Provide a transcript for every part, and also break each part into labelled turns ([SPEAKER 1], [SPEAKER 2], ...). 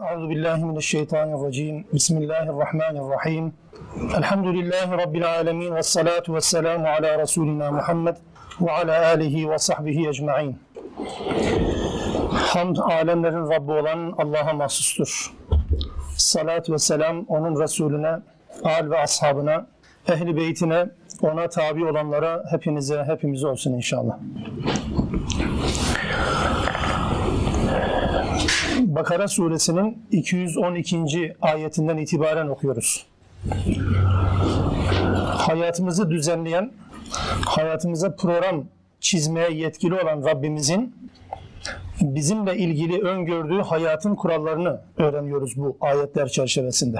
[SPEAKER 1] Euzu billahi mineşşeytanirracim. Bismillahirrahmanirrahim. Elhamdülillahi rabbil alamin ve salatu vesselamu ala resulina Muhammed ve ala alihi ve sahbihi ecmaîn. Hamd alemlerin Rabbi olan Allah'a mahsustur. Salat ve selam onun Resulüne, al ve ashabına, ehli beytine, ona tabi olanlara, hepinize, hepimize olsun inşallah. Bakara suresinin 212. ayetinden itibaren okuyoruz. Hayatımızı düzenleyen, hayatımıza program çizmeye yetkili olan Rabbimizin bizimle ilgili öngördüğü hayatın kurallarını öğreniyoruz bu ayetler çerçevesinde.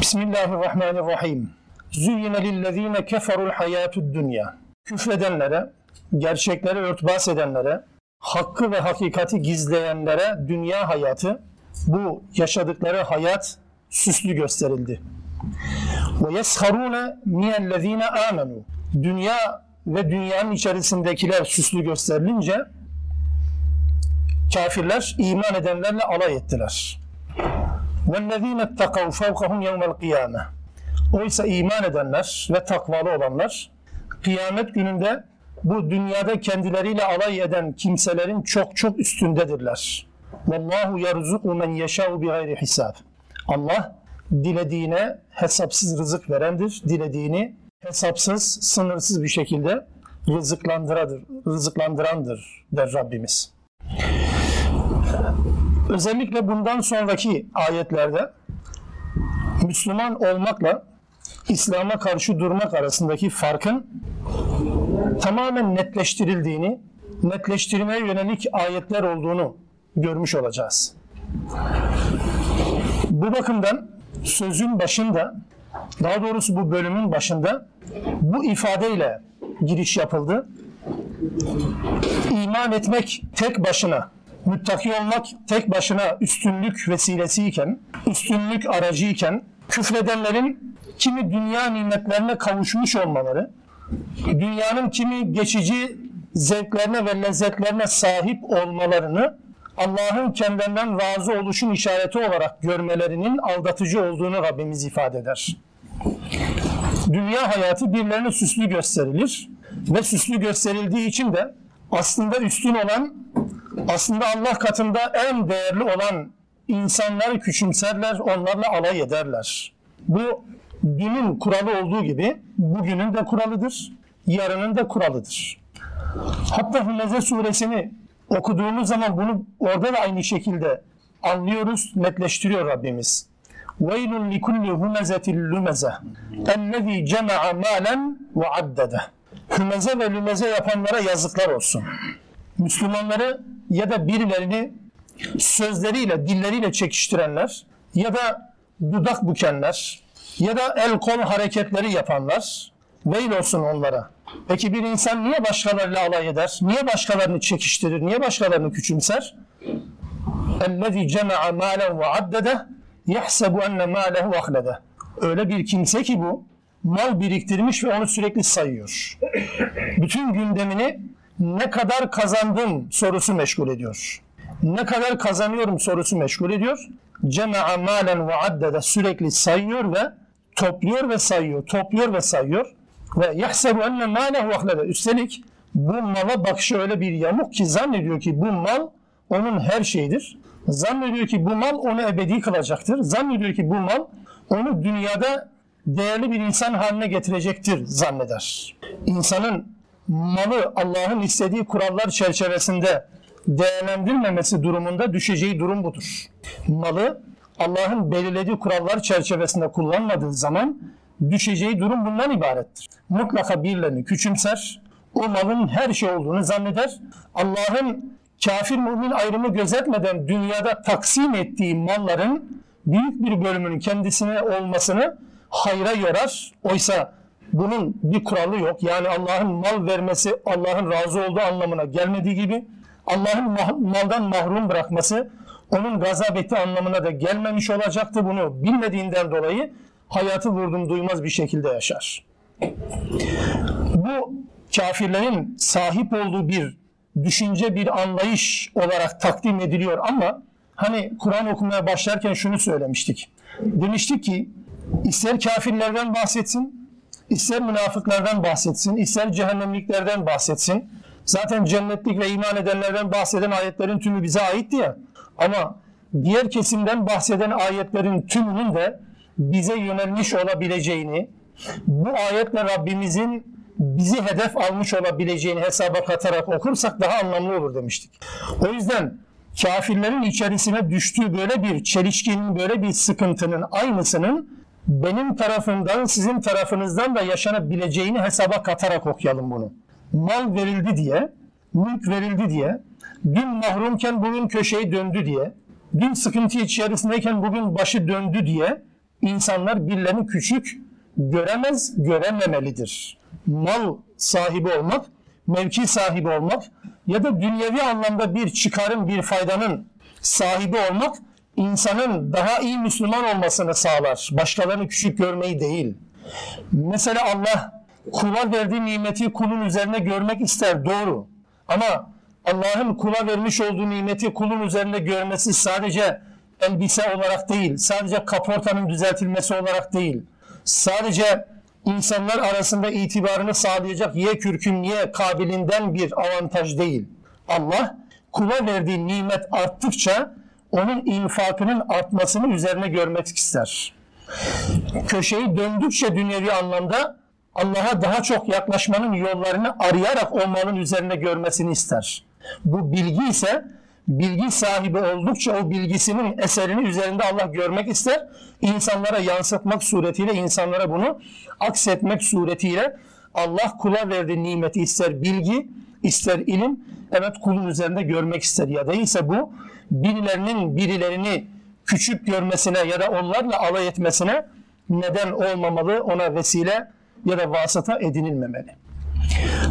[SPEAKER 1] Bismillahirrahmanirrahim. Züyyine lillezine keferul hayatud dünya. Küfredenlere, gerçekleri örtbas edenlere, hakkı ve hakikati gizleyenlere dünya hayatı, bu yaşadıkları hayat süslü gösterildi. Ve yesharune minellezine amenu. Dünya ve dünyanın içerisindekiler süslü gösterilince kafirler iman edenlerle alay ettiler. وَالَّذ۪ينَ اتَّقَوْا فَوْقَهُمْ يَوْمَ الْقِيَامَةِ Oysa iman edenler ve takvalı olanlar kıyamet gününde bu dünyada kendileriyle alay eden kimselerin çok çok üstündedirler. Vallahu yerzuku men yeşâ'u bi gayri hisab. Allah dilediğine hesapsız rızık verendir. Dilediğini hesapsız, sınırsız bir şekilde rızıklandıradır, rızıklandırandır der Rabbimiz. Özellikle bundan sonraki ayetlerde Müslüman olmakla İslam'a karşı durmak arasındaki farkın tamamen netleştirildiğini, netleştirmeye yönelik ayetler olduğunu görmüş olacağız. Bu bakımdan sözün başında, daha doğrusu bu bölümün başında bu ifadeyle giriş yapıldı. İman etmek tek başına, müttaki olmak tek başına üstünlük vesilesiyken, üstünlük aracıyken, küfredenlerin kimi dünya nimetlerine kavuşmuş olmaları, dünyanın kimi geçici zevklerine ve lezzetlerine sahip olmalarını Allah'ın kendinden razı oluşun işareti olarak görmelerinin aldatıcı olduğunu Rabbimiz ifade eder. Dünya hayatı birilerine süslü gösterilir ve süslü gösterildiği için de aslında üstün olan, aslında Allah katında en değerli olan insanları küçümserler, onlarla alay ederler. Bu dünün kuralı olduğu gibi bugünün de kuralıdır, yarının da kuralıdır. Hatta Hümeze suresini okuduğumuz zaman bunu orada da aynı şekilde anlıyoruz, netleştiriyor Rabbimiz. وَيْلٌ لِكُلِّ هُمَزَةٍ لُمَزَةٍ اَلَّذ۪ي جَمَعَ مَالًا وَعَدَّدَ Hümeze ve lümeze yapanlara yazıklar olsun. Müslümanları ya da birilerini sözleriyle, dilleriyle çekiştirenler ya da dudak bükenler ya da el kol hareketleri yapanlar veil olsun onlara. Peki bir insan niye başkalarıyla alay eder? Niye başkalarını çekiştirir? Niye başkalarını küçümser? اَلَّذ۪ي جَمَعَ مَالًا وَعَدَّدَ يَحْسَبُ اَنَّ مَالَهُ اَخْلَدَ Öyle bir kimse ki bu mal biriktirmiş ve onu sürekli sayıyor. Bütün gündemini ne kadar kazandım sorusu meşgul ediyor. Ne kadar kazanıyorum sorusu meşgul ediyor. Cema'a malen ve addede sürekli sayıyor ve topluyor ve sayıyor, topluyor ve sayıyor. Ve yahsebu enne mâlehu ahlede. Üstelik bu mala bakışı öyle bir yamuk ki zannediyor ki bu mal onun her şeyidir. Zannediyor ki bu mal onu ebedi kılacaktır. Zannediyor ki bu mal onu dünyada değerli bir insan haline getirecektir zanneder. İnsanın malı Allah'ın istediği kurallar çerçevesinde değerlendirmemesi durumunda düşeceği durum budur. Malı Allah'ın belirlediği kurallar çerçevesinde kullanmadığı zaman düşeceği durum bundan ibarettir. Mutlaka birilerini küçümser, o malın her şey olduğunu zanneder. Allah'ın kafir mümin ayrımı gözetmeden dünyada taksim ettiği malların büyük bir bölümünün kendisine olmasını hayra yorar. Oysa bunun bir kuralı yok. Yani Allah'ın mal vermesi Allah'ın razı olduğu anlamına gelmediği gibi Allah'ın maldan mahrum bırakması onun gazap ettiği anlamına da gelmemiş olacaktı. Bunu bilmediğinden dolayı hayatı vurdum duymaz bir şekilde yaşar. Bu kafirlerin sahip olduğu bir düşünce, bir anlayış olarak takdim ediliyor ama hani Kur'an okumaya başlarken şunu söylemiştik. Demiştik ki ister kafirlerden bahsetsin, ister münafıklardan bahsetsin, ister cehennemliklerden bahsetsin. Zaten cennetlik ve iman edenlerden bahseden ayetlerin tümü bize aitti ya. Ama diğer kesimden bahseden ayetlerin tümünün de bize yönelmiş olabileceğini, bu ayetle Rabbimizin bizi hedef almış olabileceğini hesaba katarak okursak daha anlamlı olur demiştik. O yüzden kafirlerin içerisine düştüğü böyle bir çelişkinin, böyle bir sıkıntının aynısının benim tarafımdan, sizin tarafınızdan da yaşanabileceğini hesaba katarak okuyalım bunu. Mal verildi diye, mülk verildi diye, dün mahrumken bugün köşeyi döndü diye, dün sıkıntı içerisindeyken bugün başı döndü diye insanlar birilerini küçük göremez, görememelidir. Mal sahibi olmak, mevki sahibi olmak ya da dünyevi anlamda bir çıkarın, bir faydanın sahibi olmak insanın daha iyi Müslüman olmasını sağlar. Başkalarını küçük görmeyi değil. Mesela Allah kula verdiği nimeti kulun üzerine görmek ister doğru. Ama Allah'ın kula vermiş olduğu nimeti kulun üzerinde görmesi sadece elbise olarak değil, sadece kaportanın düzeltilmesi olarak değil, sadece insanlar arasında itibarını sağlayacak ye kürkün ye kabilinden bir avantaj değil. Allah kula verdiği nimet arttıkça onun infakının artmasını üzerine görmek ister. Köşeyi döndükçe dünyevi anlamda Allah'a daha çok yaklaşmanın yollarını arayarak olmanın üzerine görmesini ister. Bu bilgi ise bilgi sahibi oldukça o bilgisinin eserini üzerinde Allah görmek ister. İnsanlara yansıtmak suretiyle, insanlara bunu aksetmek suretiyle Allah kula verdiği nimeti ister bilgi, ister ilim, evet kulun üzerinde görmek ister. Ya da ise bu birilerinin birilerini küçük görmesine ya da onlarla alay etmesine neden olmamalı, ona vesile ya da vasıta edinilmemeli.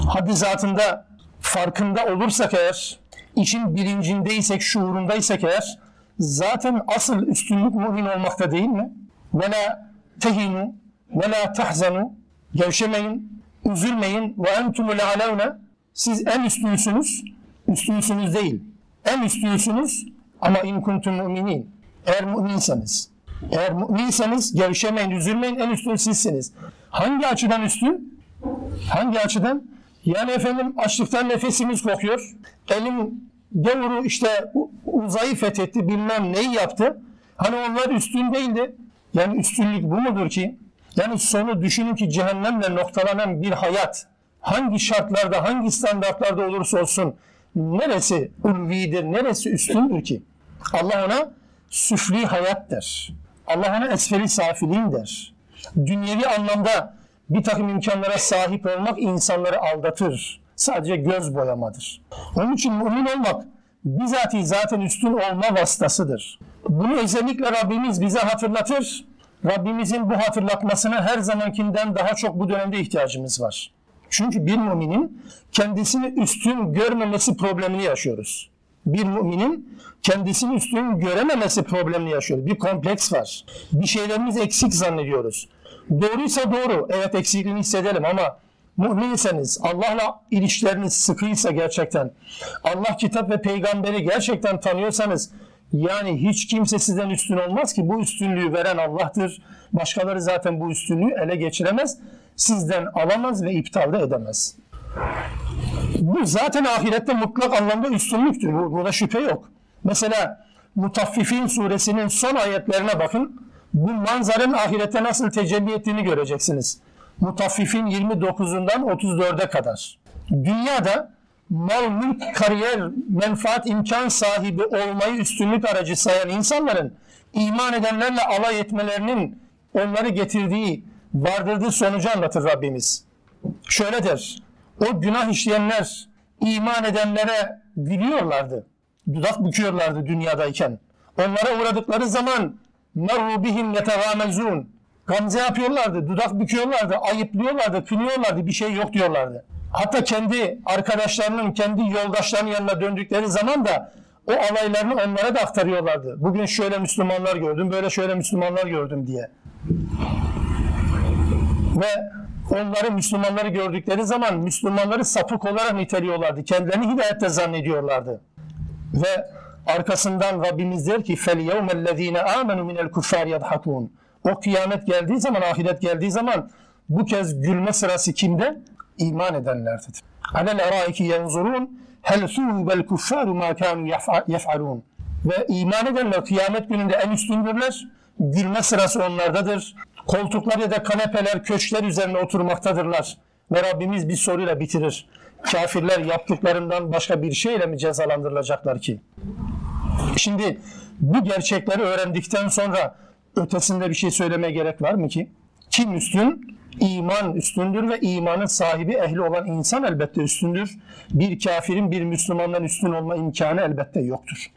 [SPEAKER 1] Haddi zatında farkında olursak eğer, işin bilincindeysek, şuurundaysak eğer, zaten asıl üstünlük mümin olmakta değil mi? Ve la tehinu ve la tahzanu gevşemeyin, üzülmeyin ve entumul alevne siz en üstünsünüz, üstünsünüz değil. En üstünsünüz ama in kuntum müminin. Eğer müminseniz. Eğer müminseniz gevşemeyin, üzülmeyin, en üstün sizsiniz. Hangi açıdan üstün? Hangi açıdan? Yani efendim açlıktan nefesimiz kokuyor. Elim gavuru işte uzayı fethetti bilmem neyi yaptı. Hani onlar üstün değildi. Yani üstünlük bu mudur ki? Yani sonu düşünün ki cehennemle noktalanan bir hayat hangi şartlarda, hangi standartlarda olursa olsun neresi ulvidir, neresi üstündür ki? Allah ona süfli hayat der. Allah ona esferi safilin der. Dünyevi anlamda bir takım imkanlara sahip olmak insanları aldatır. Sadece göz boyamadır. Onun için mümin olmak bizatihi zaten üstün olma vasıtasıdır. Bunu özellikle Rabbimiz bize hatırlatır. Rabbimizin bu hatırlatmasına her zamankinden daha çok bu dönemde ihtiyacımız var. Çünkü bir müminin kendisini üstün görmemesi problemini yaşıyoruz. Bir müminin kendisini üstün görememesi problemini yaşıyoruz. Bir kompleks var. Bir şeylerimiz eksik zannediyoruz. Doğruysa doğru. Evet eksikliğini hissedelim ama müminseniz, Allah'la ilişkileriniz sıkıysa gerçekten, Allah kitap ve peygamberi gerçekten tanıyorsanız, yani hiç kimse sizden üstün olmaz ki bu üstünlüğü veren Allah'tır. Başkaları zaten bu üstünlüğü ele geçiremez. Sizden alamaz ve iptal de edemez. Bu zaten ahirette mutlak anlamda üstünlüktür. Burada şüphe yok. Mesela Mutaffifin suresinin son ayetlerine bakın. Bu manzaranın ahirette nasıl tecelli ettiğini göreceksiniz. Mutaffifin 29'undan 34'e kadar. Dünyada mal, mülk, kariyer, menfaat, imkan sahibi olmayı üstünlük aracı sayan insanların iman edenlerle alay etmelerinin onları getirdiği, vardırdığı sonucu anlatır Rabbimiz. Şöyle der, o günah işleyenler iman edenlere gülüyorlardı. Dudak büküyorlardı dünyadayken. Onlara uğradıkları zaman merru bihim yetevâmezûn. Gamze yapıyorlardı, dudak büküyorlardı, ayıplıyorlardı, kınıyorlardı, bir şey yok diyorlardı. Hatta kendi arkadaşlarının, kendi yoldaşlarının yanına döndükleri zaman da o alaylarını onlara da aktarıyorlardı. Bugün şöyle Müslümanlar gördüm, böyle şöyle Müslümanlar gördüm diye. Ve onları Müslümanları gördükleri zaman Müslümanları sapık olarak niteliyorlardı. Kendilerini hidayette zannediyorlardı. Ve arkasından Rabbimiz der ki فَالْيَوْمَ الَّذ۪ينَ آمَنُوا مِنَ الْكُفَّارِ يَضْحَكُونَ O kıyamet geldiği zaman, ahiret geldiği zaman bu kez gülme sırası kimde? İman edenlerdedir. عَلَى الْاَرَائِكِ يَنْظُرُونَ هَلْ ثُوبَ الْكُفَّارُ مَا كَانُوا يَفْعَلُونَ Ve iman edenler kıyamet gününde en üstündürler. Gülme sırası onlardadır. Koltuklar ya da kanepeler, köşkler üzerine oturmaktadırlar. Ve Rabbimiz bir soruyla bitirir. Kafirler yaptıklarından başka bir şeyle mi cezalandırılacaklar ki? Şimdi bu gerçekleri öğrendikten sonra ötesinde bir şey söylemeye gerek var mı ki? Kim üstün? İman üstündür ve imanın sahibi ehli olan insan elbette üstündür. Bir kafirin bir Müslümandan üstün olma imkanı elbette yoktur.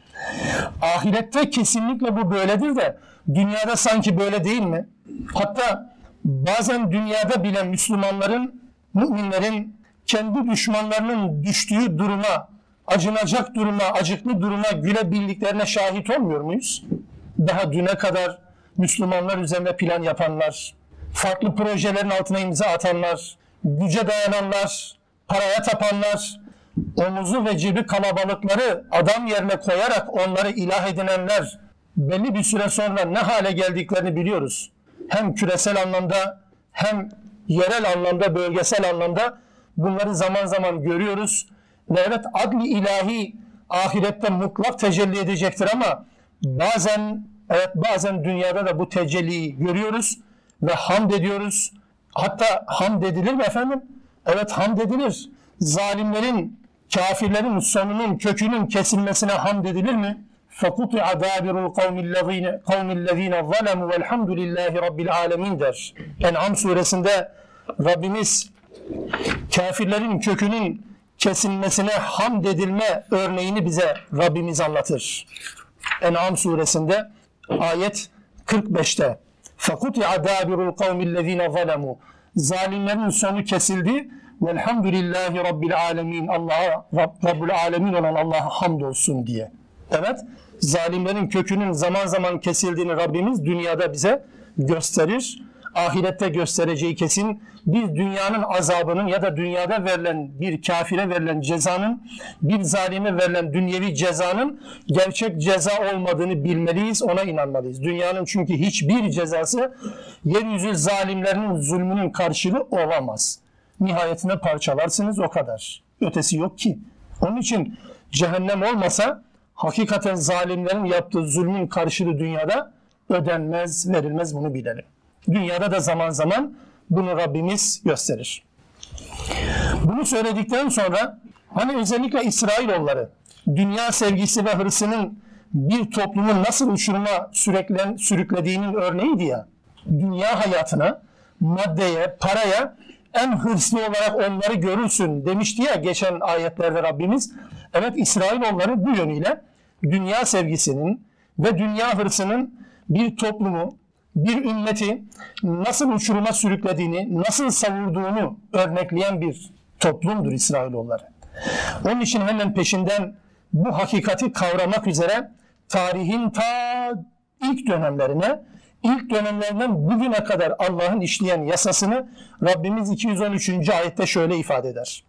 [SPEAKER 1] Ahirette kesinlikle bu böyledir de dünyada sanki böyle değil mi? Hatta bazen dünyada bile Müslümanların, müminlerin kendi düşmanlarının düştüğü duruma, acınacak duruma, acıklı duruma gülebildiklerine şahit olmuyor muyuz? Daha düne kadar Müslümanlar üzerinde plan yapanlar, farklı projelerin altına imza atanlar, güce dayananlar, paraya tapanlar, omuzu ve cebi kalabalıkları adam yerine koyarak onları ilah edinenler belli bir süre sonra ne hale geldiklerini biliyoruz. Hem küresel anlamda hem yerel anlamda, bölgesel anlamda bunları zaman zaman görüyoruz. Ve evet adli ilahi ahirette mutlak tecelli edecektir ama bazen evet bazen dünyada da bu tecelliyi görüyoruz ve hamd ediyoruz. Hatta hamd edilir mi efendim? Evet hamd edilir. Zalimlerin, kafirlerin sonunun, kökünün kesilmesine hamd edilir mi? فَقُطِعَ دَابِرُ الْقَوْمِ الَّذ۪ينَ قَوْمِ الَّذ۪ينَ ظَلَمُوا وَالْحَمْدُ لِلّٰهِ رَبِّ الْعَالَمِينَ der. En'am suresinde Rabbimiz kafirlerin kökünün kesilmesine hamd edilme örneğini bize Rabbimiz anlatır. En'am suresinde ayet 45'te فَقُطِعَ دَابِرُ الْقَوْمِ الَّذ۪ينَ ظَلَمُوا Zalimlerin sonu kesildi. Velhamdülillahi Rabbil alemin. Allah'a Rab, Rabbül alemin olan Allah'a hamdolsun diye. Evet, zalimlerin kökünün zaman zaman kesildiğini Rabbimiz dünyada bize gösterir. Ahirette göstereceği kesin. Biz dünyanın azabının ya da dünyada verilen bir kafire verilen cezanın, bir zalime verilen dünyevi cezanın gerçek ceza olmadığını bilmeliyiz, ona inanmalıyız. Dünyanın çünkü hiçbir cezası yeryüzü zalimlerinin zulmünün karşılığı olamaz. Nihayetine parçalarsınız o kadar. Ötesi yok ki. Onun için cehennem olmasa hakikaten zalimlerin yaptığı zulmün karşılığı dünyada ödenmez, verilmez bunu bilelim. Dünyada da zaman zaman bunu Rabbimiz gösterir. Bunu söyledikten sonra hani özellikle İsrailoğulları dünya sevgisi ve hırsının bir toplumu nasıl uçuruma süreklen, sürüklediğinin örneğiydi ya. Dünya hayatına, maddeye, paraya en hırslı olarak onları görürsün demişti ya geçen ayetlerde Rabbimiz. Evet İsrailoğulları bu yönüyle dünya sevgisinin ve dünya hırsının bir toplumu, bir ümmeti nasıl uçuruma sürüklediğini, nasıl savurduğunu örnekleyen bir toplumdur İsrailoğulları. Onun için hemen peşinden bu hakikati kavramak üzere tarihin ta ilk dönemlerine, ilk dönemlerinden bugüne kadar Allah'ın işleyen yasasını Rabbimiz 213. ayette şöyle ifade eder.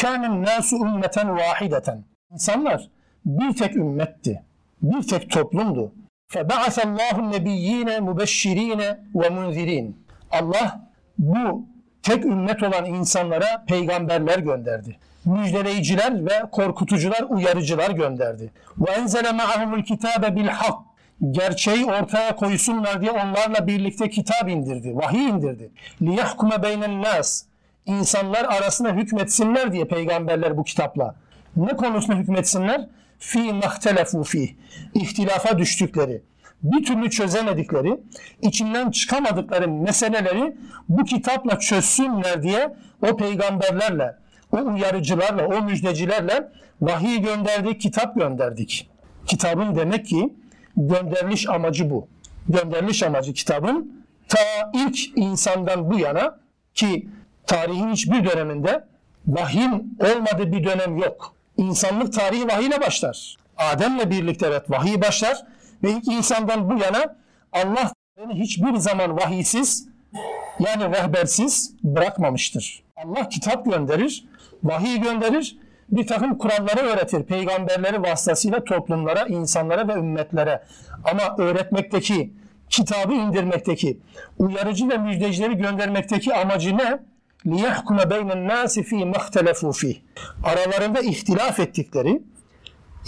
[SPEAKER 1] Kânen nâsu ümmeten vahideten. İnsanlar bir tek ümmetti, bir tek toplumdu. فَبَعَثَ اللّٰهُ النَّبِيِّينَ مُبَشِّر۪ينَ وَمُنْذِر۪ينَ Allah bu tek ümmet olan insanlara peygamberler gönderdi. Müjdeleyiciler ve korkutucular, uyarıcılar gönderdi. وَاَنْزَلَ مَعَهُمُ الْكِتَابَ بِالْحَقِّ Gerçeği ortaya koysunlar diye onlarla birlikte kitap indirdi, vahiy indirdi. لِيَحْكُمَ بَيْنَ النَّاسِ İnsanlar arasında hükmetsinler diye peygamberler bu kitapla. Ne konusunda hükmetsinler? Fi mahtelefu fi ihtilafa düştükleri, bir türlü çözemedikleri, içinden çıkamadıkları meseleleri bu kitapla çözsünler diye o peygamberlerle, o uyarıcılarla, o müjdecilerle vahiy gönderdik, kitap gönderdik. Kitabın demek ki gönderiliş amacı bu. Gönderiliş amacı kitabın ta ilk insandan bu yana ki tarihin hiçbir döneminde vahyin olmadığı bir dönem yok. İnsanlık tarihi vahiy ile başlar. Adem'le birlikte evet vahiy başlar ve ilk insandan bu yana Allah hiçbir zaman vahiysiz yani rehbersiz bırakmamıştır. Allah kitap gönderir, vahiy gönderir, bir takım kuralları öğretir peygamberleri vasıtasıyla toplumlara, insanlara ve ümmetlere. Ama öğretmekteki, kitabı indirmekteki, uyarıcı ve müjdecileri göndermekteki amacı ne? لِيَحْكُمَ بَيْنَ النَّاسِ ف۪ي مَخْتَلَفُوا ف۪يهِ Aralarında ihtilaf ettikleri,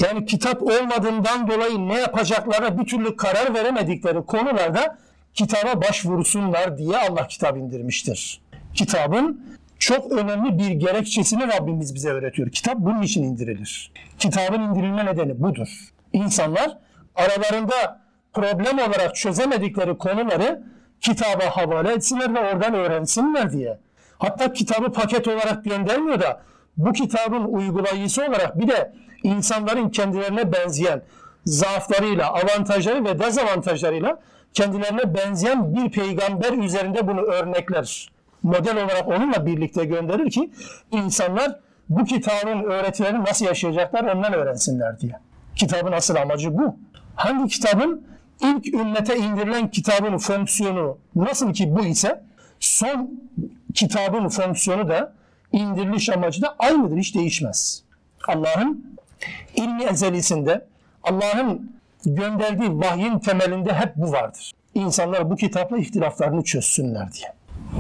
[SPEAKER 1] yani kitap olmadığından dolayı ne yapacaklarına bir türlü karar veremedikleri konularda kitaba başvursunlar diye Allah kitap indirmiştir. Kitabın çok önemli bir gerekçesini Rabbimiz bize öğretiyor. Kitap bunun için indirilir. Kitabın indirilme nedeni budur. İnsanlar aralarında problem olarak çözemedikleri konuları kitaba havale etsinler ve oradan öğrensinler diye. Hatta kitabı paket olarak göndermiyor da bu kitabın uygulayıcısı olarak bir de insanların kendilerine benzeyen zaaflarıyla, avantajları ve dezavantajlarıyla kendilerine benzeyen bir peygamber üzerinde bunu örnekler. Model olarak onunla birlikte gönderir ki insanlar bu kitabın öğretilerini nasıl yaşayacaklar ondan öğrensinler diye. Kitabın asıl amacı bu. Hangi kitabın ilk ümmete indirilen kitabın fonksiyonu nasıl ki bu ise son kitabın fonksiyonu da indiriliş amacı da aynıdır, hiç değişmez. Allah'ın ilmi ezelisinde, Allah'ın gönderdiği vahyin temelinde hep bu vardır. İnsanlar bu kitapla ihtilaflarını çözsünler diye.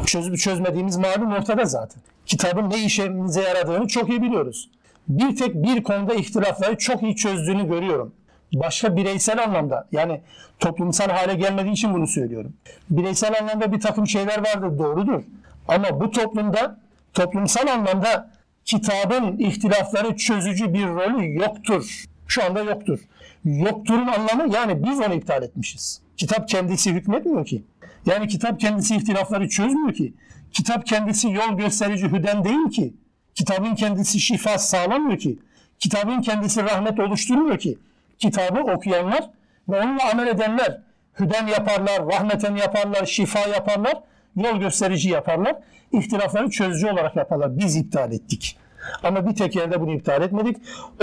[SPEAKER 1] Çözüp çözmediğimiz malum ortada zaten. Kitabın ne işimize yaradığını çok iyi biliyoruz. Bir tek bir konuda ihtilafları çok iyi çözdüğünü görüyorum. Başka bireysel anlamda yani toplumsal hale gelmediği için bunu söylüyorum. Bireysel anlamda bir takım şeyler vardır doğrudur. Ama bu toplumda toplumsal anlamda kitabın ihtilafları çözücü bir rolü yoktur. Şu anda yoktur. Yokturun anlamı yani biz onu iptal etmişiz. Kitap kendisi hükmetmiyor ki. Yani kitap kendisi ihtilafları çözmüyor ki. Kitap kendisi yol gösterici hüden değil ki. Kitabın kendisi şifa sağlamıyor ki. Kitabın kendisi rahmet oluşturmuyor ki. Kitabı okuyanlar ve onunla amel edenler hüden yaparlar, rahmeten yaparlar, şifa yaparlar, yol gösterici yaparlar. İhtilafları çözücü olarak yaparlar. Biz iptal ettik. Ama bir tek yerde bunu iptal etmedik.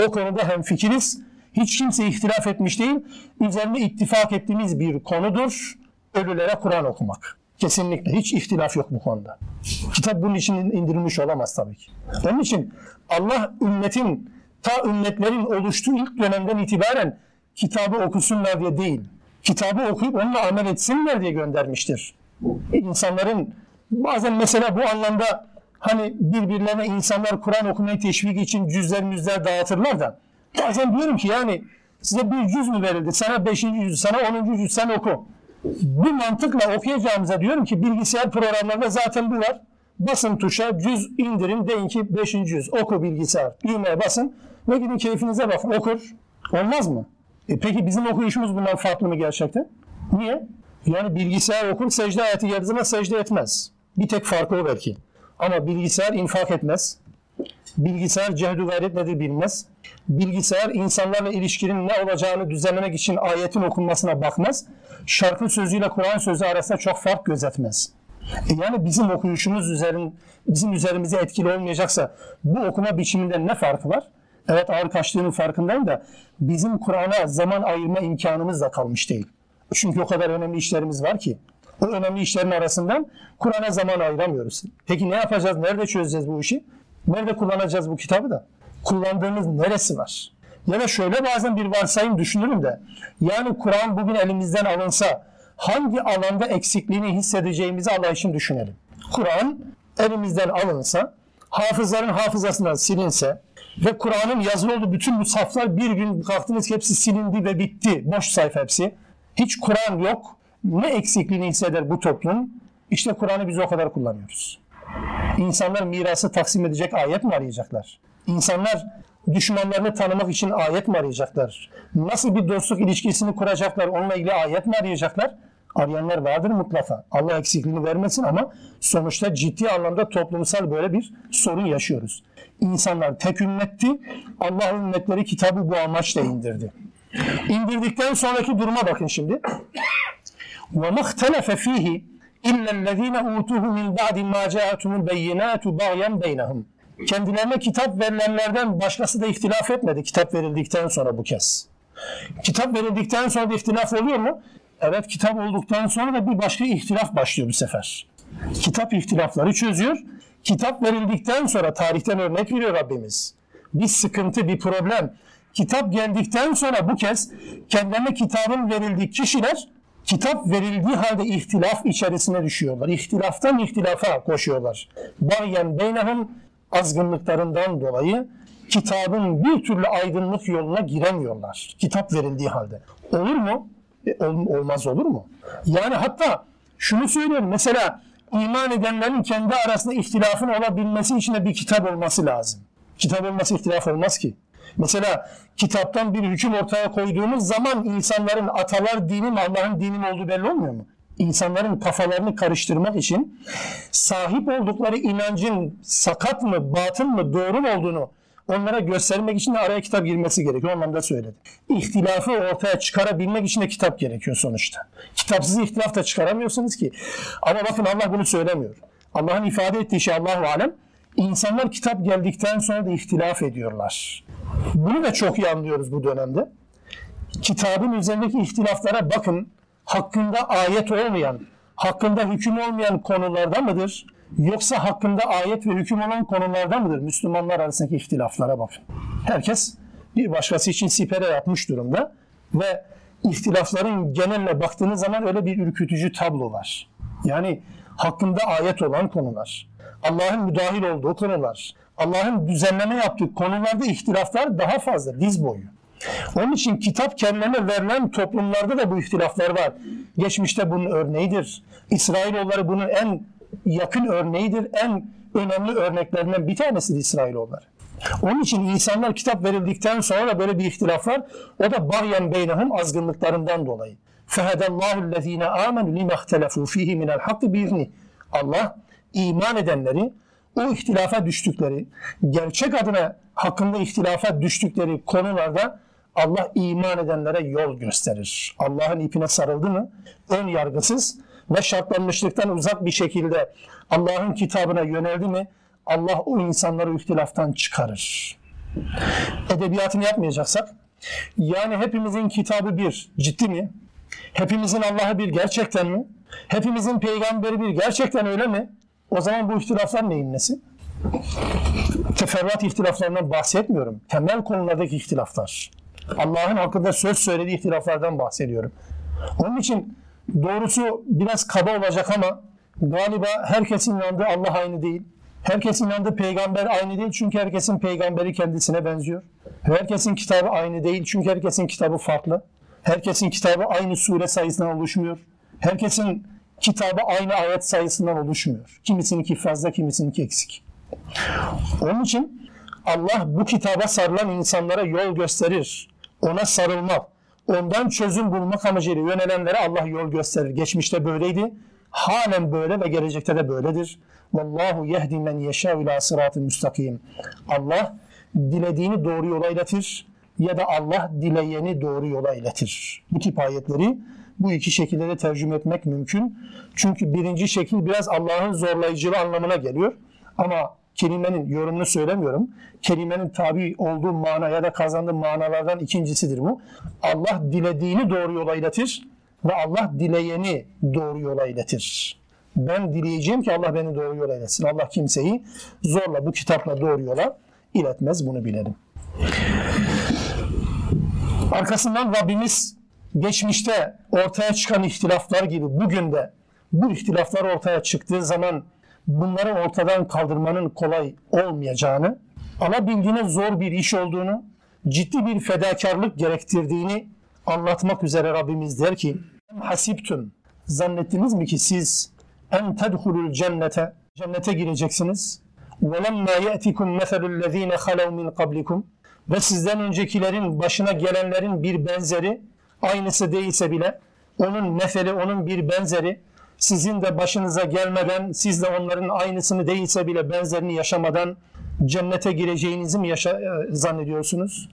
[SPEAKER 1] O konuda hem fikiriz. Hiç kimse ihtilaf etmiş değil. Üzerinde ittifak ettiğimiz bir konudur. Ölülere Kur'an okumak. Kesinlikle hiç ihtilaf yok bu konuda. Kitap bunun için indirilmiş olamaz tabii ki. Onun için Allah ümmetin ta ümmetlerin oluştuğu ilk dönemden itibaren kitabı okusunlar diye değil. Kitabı okuyup onunla amel etsinler diye göndermiştir. İnsanların bazen mesela bu anlamda hani birbirlerine insanlar Kur'an okumayı teşvik için cüzler müzler dağıtırlar da bazen diyorum ki yani size bir cüz mü verildi? Sana beşinci cüz, sana onuncu cüz sen oku. Bu mantıkla okuyacağımıza diyorum ki bilgisayar programlarında zaten bu var. Basın tuşa cüz indirin deyin ki 5. cüz oku bilgisayar. Düğmeye basın ve gidin keyfinize bakın okur. Olmaz mı? E peki bizim okuyuşumuz bundan farklı mı gerçekten? Niye? Yani bilgisayar okur secde ayeti geldiği zaman secde etmez. Bir tek farkı o belki. Ama bilgisayar infak etmez. Bilgisayar cehdü gayret nedir bilmez. Bilgisayar insanlarla ilişkinin ne olacağını düzenlemek için ayetin okunmasına bakmaz. Şarkı sözüyle Kur'an sözü arasında çok fark gözetmez. E yani bizim okuyuşumuz üzerin, bizim üzerimize etkili olmayacaksa bu okuma biçiminde ne farkı var? Evet ağır kaçtığının farkındayım da bizim Kur'an'a zaman ayırma imkanımız da kalmış değil. Çünkü o kadar önemli işlerimiz var ki. O önemli işlerin arasından Kur'an'a zaman ayıramıyoruz. Peki ne yapacağız? Nerede çözeceğiz bu işi? Nerede kullanacağız bu kitabı da? Kullandığımız neresi var? Ya da şöyle bazen bir varsayım düşünürüm de. Yani Kur'an bugün elimizden alınsa hangi alanda eksikliğini hissedeceğimizi Allah için düşünelim. Kur'an elimizden alınsa, hafızların hafızasından silinse ve Kur'an'ın yazılı olduğu bütün bu saflar bir gün kalktınız ki hepsi silindi ve bitti. Boş sayfa hepsi. Hiç Kur'an yok. Ne eksikliğini hisseder bu toplum? İşte Kur'an'ı biz o kadar kullanıyoruz. İnsanlar mirası taksim edecek ayet mi arayacaklar? İnsanlar düşmanlarını tanımak için ayet mi arayacaklar? Nasıl bir dostluk ilişkisini kuracaklar? Onunla ilgili ayet mi arayacaklar? Arayanlar vardır mutlaka. Allah eksikliğini vermesin ama sonuçta ciddi anlamda toplumsal böyle bir sorun yaşıyoruz. İnsanlar tek ümmetti. Allah ümmetleri kitabı bu amaçla indirdi. İndirdikten sonraki duruma bakın şimdi. وَمَا اخْتَلَفَ ف۪يهِ اِلَّا الَّذ۪ينَ اُوتُوهُ مِنْ بَعْدِ مَا جَاءَتُمُ الْبَيِّنَاتُ بَغْيًا بَيْنَهُمْ Kendilerine kitap verilenlerden başkası da ihtilaf etmedi kitap verildikten sonra bu kez. Kitap verildikten sonra da ihtilaf oluyor mu? Evet kitap olduktan sonra da bir başka ihtilaf başlıyor bu sefer. Kitap ihtilafları çözüyor. Kitap verildikten sonra tarihten örnek veriyor Rabbimiz. Bir sıkıntı, bir problem. Kitap geldikten sonra bu kez kendilerine kitabın verildiği kişiler kitap verildiği halde ihtilaf içerisine düşüyorlar. İhtilaftan ihtilafa koşuyorlar. Bayen beynehum azgınlıklarından dolayı kitabın bir türlü aydınlık yoluna giremiyorlar. Kitap verildiği halde. Olur mu? E, ol- olmaz olur mu? Yani hatta şunu söylüyorum. Mesela iman edenlerin kendi arasında ihtilafın olabilmesi için de bir kitap olması lazım. Kitap olması ihtilaf olmaz ki. Mesela kitaptan bir hüküm ortaya koyduğumuz zaman insanların atalar dini mi Allah'ın dini mi olduğu belli olmuyor mu? İnsanların kafalarını karıştırmak için sahip oldukları inancın sakat mı, batıl mı, doğru mu olduğunu onlara göstermek için de araya kitap girmesi gerekiyor. O anlamda söyledim. İhtilafı ortaya çıkarabilmek için de kitap gerekiyor sonuçta. Kitapsız ihtilaf da çıkaramıyorsunuz ki. Ama bakın Allah bunu söylemiyor. Allah'ın ifade ettiği şey Allahu alem. İnsanlar kitap geldikten sonra da ihtilaf ediyorlar. Bunu da çok iyi anlıyoruz bu dönemde. Kitabın üzerindeki ihtilaflara bakın. Hakkında ayet olmayan, hakkında hüküm olmayan konularda mıdır? Yoksa hakkında ayet ve hüküm olan konularda mıdır? Müslümanlar arasındaki ihtilaflara bakın. Herkes bir başkası için sipere yapmış durumda ve ihtilafların geneline baktığınız zaman öyle bir ürkütücü tablo var. Yani hakkında ayet olan konular, Allah'ın müdahil olduğu konular, Allah'ın düzenleme yaptığı konularda ihtilaflar daha fazla, diz boyu. Onun için kitap kendilerine verilen toplumlarda da bu ihtilaflar var. Geçmişte bunun örneğidir. İsrailoğulları bunun en yakın örneğidir. En önemli örneklerinden bir tanesidir İsrailoğulları. Onun için insanlar kitap verildikten sonra böyle bir ihtilaf var. O da bagyen beynehum azgınlıklarından dolayı. Fehedallahu allazine amenu lima ihtelefu fihi minel hakkı biizni. Allah iman edenleri o ihtilafa düştükleri, gerçek adına hakkında ihtilafa düştükleri konularda Allah iman edenlere yol gösterir. Allah'ın ipine sarıldı mı ön yargısız ve şartlanmışlıktan uzak bir şekilde Allah'ın kitabına yöneldi mi Allah o insanları ihtilaftan çıkarır. Edebiyatını yapmayacaksak yani hepimizin kitabı bir ciddi mi? Hepimizin Allah'ı bir gerçekten mi? Hepimizin peygamberi bir gerçekten öyle mi? O zaman bu ihtilaflar neyin nesi? Teferruat ihtilaflarından bahsetmiyorum. Temel konulardaki ihtilaflar. Allah'ın hakkında söz söylediği ihtilaflardan bahsediyorum. Onun için doğrusu biraz kaba olacak ama galiba herkesin inandığı Allah aynı değil. Herkesin inandığı peygamber aynı değil çünkü herkesin peygamberi kendisine benziyor. Herkesin kitabı aynı değil çünkü herkesin kitabı farklı. Herkesin kitabı aynı sure sayısından oluşmuyor. Herkesin kitabı aynı ayet sayısından oluşmuyor. Kimisininki fazla, kimisininki eksik. Onun için Allah bu kitaba sarılan insanlara yol gösterir. Ona sarılmak, ondan çözüm bulmak amacıyla yönelenlere Allah yol gösterir. Geçmişte böyleydi, halen böyle ve gelecekte de böyledir. Vallahu yehdi men yeşâ ila sıratı müstakim. Allah dilediğini doğru yola iletir ya da Allah dileyeni doğru yola iletir. Bu tip ayetleri bu iki şekilde de tercüme etmek mümkün. Çünkü birinci şekil biraz Allah'ın zorlayıcılığı anlamına geliyor. Ama kelimenin yorumunu söylemiyorum. Kelimenin tabi olduğu mana ya da kazandığı manalardan ikincisidir bu. Allah dilediğini doğru yola iletir ve Allah dileyeni doğru yola iletir. Ben dileyeceğim ki Allah beni doğru yola iletsin. Allah kimseyi zorla bu kitapla doğru yola iletmez bunu bilelim. Arkasından Rabbimiz geçmişte ortaya çıkan ihtilaflar gibi bugün de bu ihtilaflar ortaya çıktığı zaman bunları ortadan kaldırmanın kolay olmayacağını, alabildiğine zor bir iş olduğunu, ciddi bir fedakarlık gerektirdiğini anlatmak üzere Rabbimiz der ki hasiptüm zannettiniz mi ki siz en tedhulul cennete cennete gireceksiniz? Ve lemme ye'tikum meselul lezine halev min kablikum ve sizden öncekilerin başına gelenlerin bir benzeri aynısı değilse bile onun mefeli, onun bir benzeri sizin de başınıza gelmeden siz de onların aynısını değilse bile benzerini yaşamadan cennete gireceğinizi mi yaşa, e, zannediyorsunuz?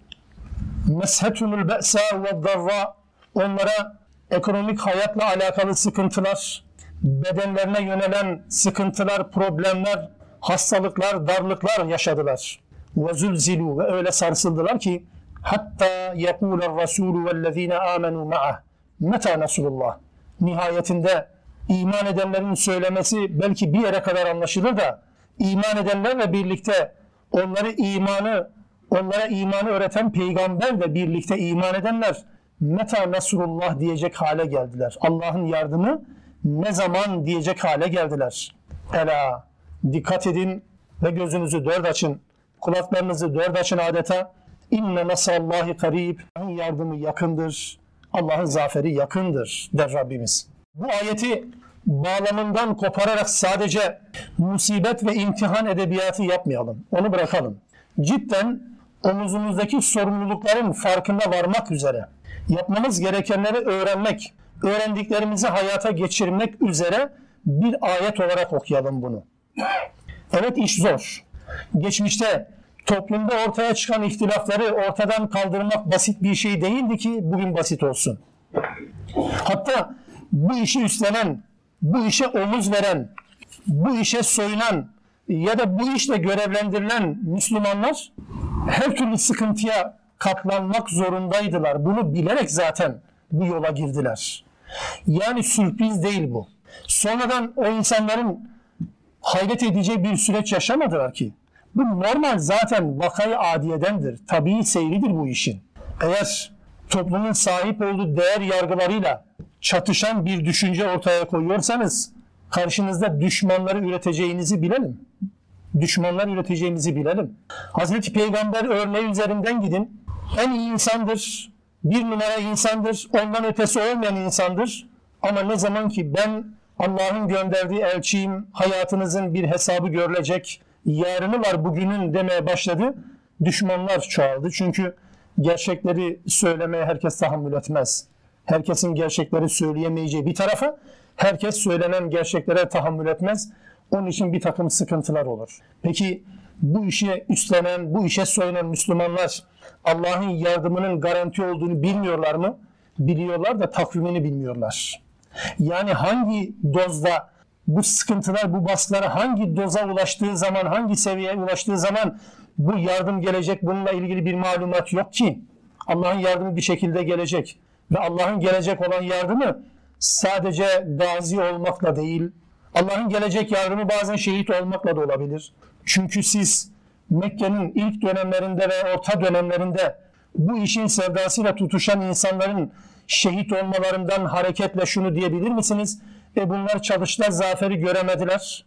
[SPEAKER 1] Meshetunul be'sa ve darra onlara ekonomik hayatla alakalı sıkıntılar, bedenlerine yönelen sıkıntılar, problemler, hastalıklar, darlıklar yaşadılar. Ve zulzilu ve öyle sarsıldılar ki hatta yekûler rasûlü vellezîne âmenû ma'ah Meta Nasrullah. Nihayetinde iman edenlerin söylemesi belki bir yere kadar anlaşılır da iman edenlerle birlikte onları imanı onlara imanı öğreten peygamberle birlikte iman edenler meta nasrullah diyecek hale geldiler. Allah'ın yardımı ne zaman diyecek hale geldiler. Ela dikkat edin ve gözünüzü dört açın. Kulaklarınızı dört açın adeta. İnne nasrallahi karib. Allah'ın yardımı yakındır. Allah'ın zaferi yakındır der Rabbimiz. Bu ayeti bağlamından kopararak sadece musibet ve imtihan edebiyatı yapmayalım. Onu bırakalım. Cidden omuzumuzdaki sorumlulukların farkında varmak üzere yapmamız gerekenleri öğrenmek, öğrendiklerimizi hayata geçirmek üzere bir ayet olarak okuyalım bunu. Evet iş zor. Geçmişte toplumda ortaya çıkan ihtilafları ortadan kaldırmak basit bir şey değildi ki bugün basit olsun. Hatta bu işi üstlenen, bu işe omuz veren, bu işe soyunan ya da bu işle görevlendirilen Müslümanlar her türlü sıkıntıya katlanmak zorundaydılar. Bunu bilerek zaten bu yola girdiler. Yani sürpriz değil bu. Sonradan o insanların hayret edeceği bir süreç yaşamadılar ki. Bu normal zaten vakayı adiyedendir. Tabii seyridir bu işin. Eğer toplumun sahip olduğu değer yargılarıyla çatışan bir düşünce ortaya koyuyorsanız karşınızda düşmanları üreteceğinizi bilelim. Düşmanlar üreteceğimizi bilelim. Hazreti Peygamber örneği üzerinden gidin. En iyi insandır, bir numara insandır, ondan ötesi olmayan insandır. Ama ne zaman ki ben Allah'ın gönderdiği elçiyim, hayatınızın bir hesabı görülecek, yarını var bugünün demeye başladı. Düşmanlar çoğaldı. Çünkü gerçekleri söylemeye herkes tahammül etmez. Herkesin gerçekleri söyleyemeyeceği bir tarafa, herkes söylenen gerçeklere tahammül etmez. Onun için bir takım sıkıntılar olur. Peki bu işe üstlenen, bu işe soyunan Müslümanlar Allah'ın yardımının garanti olduğunu bilmiyorlar mı? Biliyorlar da takvimini bilmiyorlar. Yani hangi dozda bu sıkıntılar, bu baskılara hangi doza ulaştığı zaman, hangi seviyeye ulaştığı zaman bu yardım gelecek, bununla ilgili bir malumat yok ki. Allah'ın yardımı bir şekilde gelecek. Ve Allah'ın gelecek olan yardımı sadece gazi olmakla değil, Allah'ın gelecek yardımı bazen şehit olmakla da olabilir. Çünkü siz Mekke'nin ilk dönemlerinde ve orta dönemlerinde bu işin sevdasıyla tutuşan insanların şehit olmalarından hareketle şunu diyebilir misiniz? E bunlar çalıştılar, zaferi göremediler.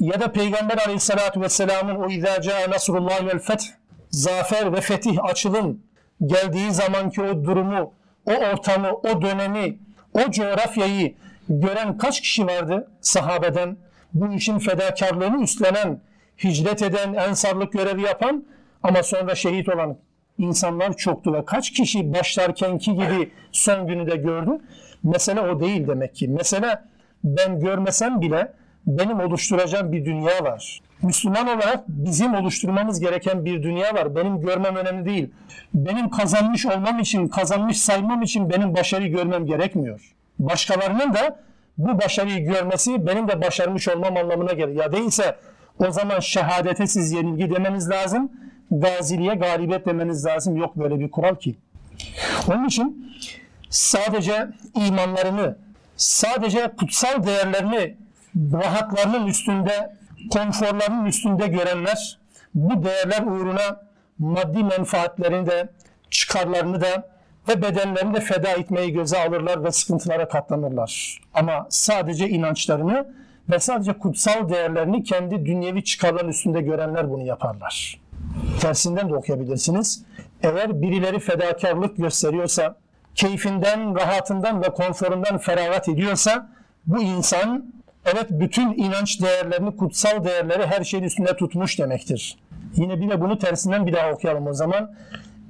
[SPEAKER 1] Ya da Peygamber aleyhissalatü vesselamın o izâ câ nasrullâhi vel feth zafer ve fetih açılım geldiği zamanki o durumu, o ortamı, o dönemi, o coğrafyayı gören kaç kişi vardı sahabeden? Bu işin fedakarlığını üstlenen, hicret eden, ensarlık görevi yapan ama sonra şehit olan insanlar çoktu ve kaç kişi başlarkenki gibi son günü de gördü? Mesele o değil demek ki. Mesele ben görmesem bile benim oluşturacağım bir dünya var. Müslüman olarak bizim oluşturmamız gereken bir dünya var. Benim görmem önemli değil. Benim kazanmış olmam için, kazanmış saymam için benim başarıyı görmem gerekmiyor. Başkalarının da bu başarıyı görmesi benim de başarmış olmam anlamına gelir. Ya değilse o zaman şehadete siz yenilgi demeniz lazım. Gaziliğe galibiyet demeniz lazım. Yok böyle bir kural ki. Onun için sadece imanlarını, sadece kutsal değerlerini rahatlarının üstünde, konforlarının üstünde görenler bu değerler uğruna maddi menfaatlerini de, çıkarlarını da ve bedenlerini de feda etmeyi göze alırlar ve sıkıntılara katlanırlar. Ama sadece inançlarını ve sadece kutsal değerlerini kendi dünyevi çıkarların üstünde görenler bunu yaparlar. Tersinden de okuyabilirsiniz. Eğer birileri fedakarlık gösteriyorsa, keyfinden, rahatından ve konforundan feragat ediyorsa bu insan evet bütün inanç değerlerini, kutsal değerleri her şeyin üstünde tutmuş demektir. Yine bir de bunu tersinden bir daha okuyalım o zaman.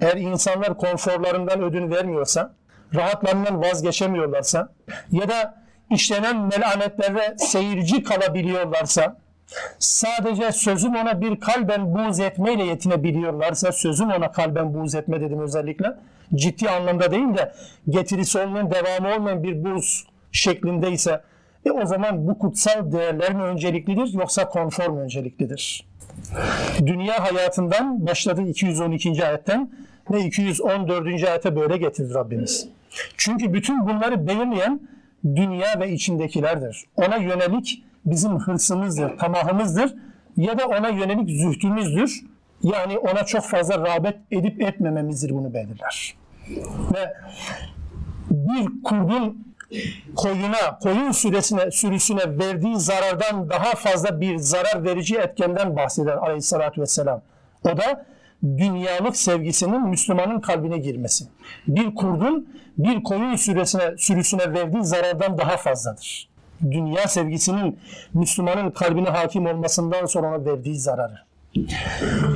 [SPEAKER 1] Eğer insanlar konforlarından ödün vermiyorsa, rahatlarından vazgeçemiyorlarsa ya da işlenen melanetlere seyirci kalabiliyorlarsa, sadece sözüm ona bir kalben buğz etmeyle yetinebiliyorlarsa, sözüm ona kalben buğz etme dedim özellikle, ciddi anlamda değil de getirisi olmayan, devamı olmayan bir buğz şeklindeyse, e o zaman bu kutsal değerler mi önceliklidir yoksa konfor mu önceliklidir? Dünya hayatından başladı 212. ayetten ve 214. ayete böyle getirir Rabbimiz. Çünkü bütün bunları belirleyen dünya ve içindekilerdir. Ona yönelik bizim hırsımızdır, tamahımızdır ya da ona yönelik zühdümüzdür. Yani ona çok fazla rağbet edip etmememizdir bunu belirler. Ve bir kurdun koyuna, koyun süresine, sürüsüne verdiği zarardan daha fazla bir zarar verici etkenden bahseder aleyhissalatü vesselam. O da dünyalık sevgisinin Müslümanın kalbine girmesi. Bir kurdun bir koyun sürüsüne, sürüsüne verdiği zarardan daha fazladır. Dünya sevgisinin Müslümanın kalbine hakim olmasından sonra ona verdiği zararı.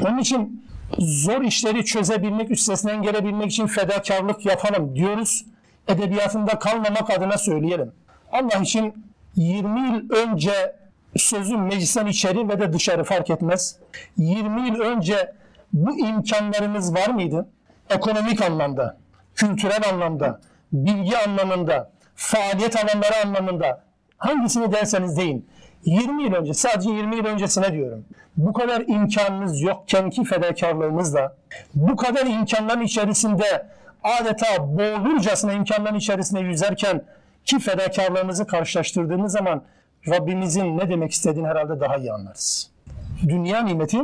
[SPEAKER 1] Onun için zor işleri çözebilmek, üstesinden gelebilmek için fedakarlık yapalım diyoruz. Edebiyatında kalmamak adına söyleyelim. Allah için 20 yıl önce sözüm meclisten içeri ve de dışarı fark etmez. 20 yıl önce bu imkanlarımız var mıydı? Ekonomik anlamda, kültürel anlamda, bilgi anlamında, faaliyet alanları anlamında hangisini derseniz deyin. 20 yıl önce, sadece 20 yıl öncesine diyorum. Bu kadar imkanınız yokken ki fedakarlığımızla, bu kadar imkanların içerisinde adeta boğulurcasına imkanların içerisinde yüzerken ki fedakarlığımızı karşılaştırdığımız zaman Rabbimizin ne demek istediğini herhalde daha iyi anlarız. Dünya nimeti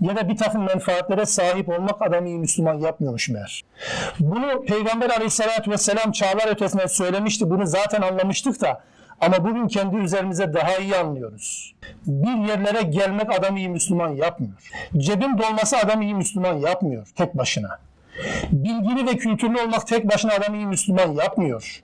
[SPEAKER 1] ya da bir takım menfaatlere sahip olmak adamı iyi Müslüman yapmıyormuş meğer. Bunu Peygamber aleyhissalatü vesselam çağlar ötesine söylemişti. Bunu zaten anlamıştık da ama bugün kendi üzerimize daha iyi anlıyoruz. Bir yerlere gelmek adamı iyi Müslüman yapmıyor. Cebin dolması adamı iyi Müslüman yapmıyor tek başına. Bilgili ve kültürlü olmak tek başına adamı iyi Müslüman yapmıyor.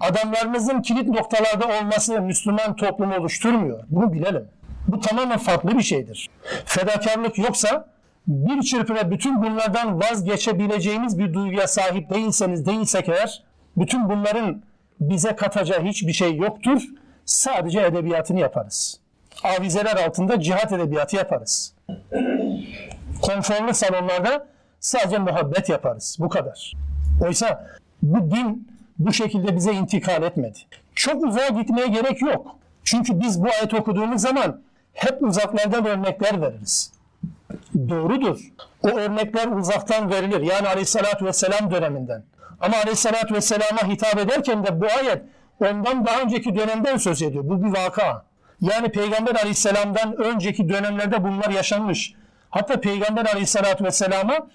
[SPEAKER 1] Adamlarımızın kilit noktalarda olması Müslüman toplumu oluşturmuyor. Bunu bilelim. Bu tamamen farklı bir şeydir. Fedakarlık yoksa bir çırpıda bütün bunlardan vazgeçebileceğiniz bir duyguya sahip değilseniz değilsek eğer bütün bunların bize katacağı hiçbir şey yoktur. Sadece edebiyatını yaparız. Avizeler altında cihat edebiyatı yaparız. Konforlu salonlarda sadece muhabbet yaparız. Bu kadar. Oysa bu din bu şekilde bize intikal etmedi. Çok uzağa gitmeye gerek yok. Çünkü biz bu ayet okuduğumuz zaman hep uzaklardan örnekler veririz. Doğrudur. O örnekler uzaktan verilir. Yani aleyhissalatü vesselam döneminden. Ama aleyhissalatü vesselama hitap ederken de bu ayet ondan daha önceki dönemden söz ediyor. Bu bir vaka. Yani Peygamber aleyhisselamdan önceki dönemlerde bunlar yaşanmış. Hatta Peygamber aleyhissalatü vesselama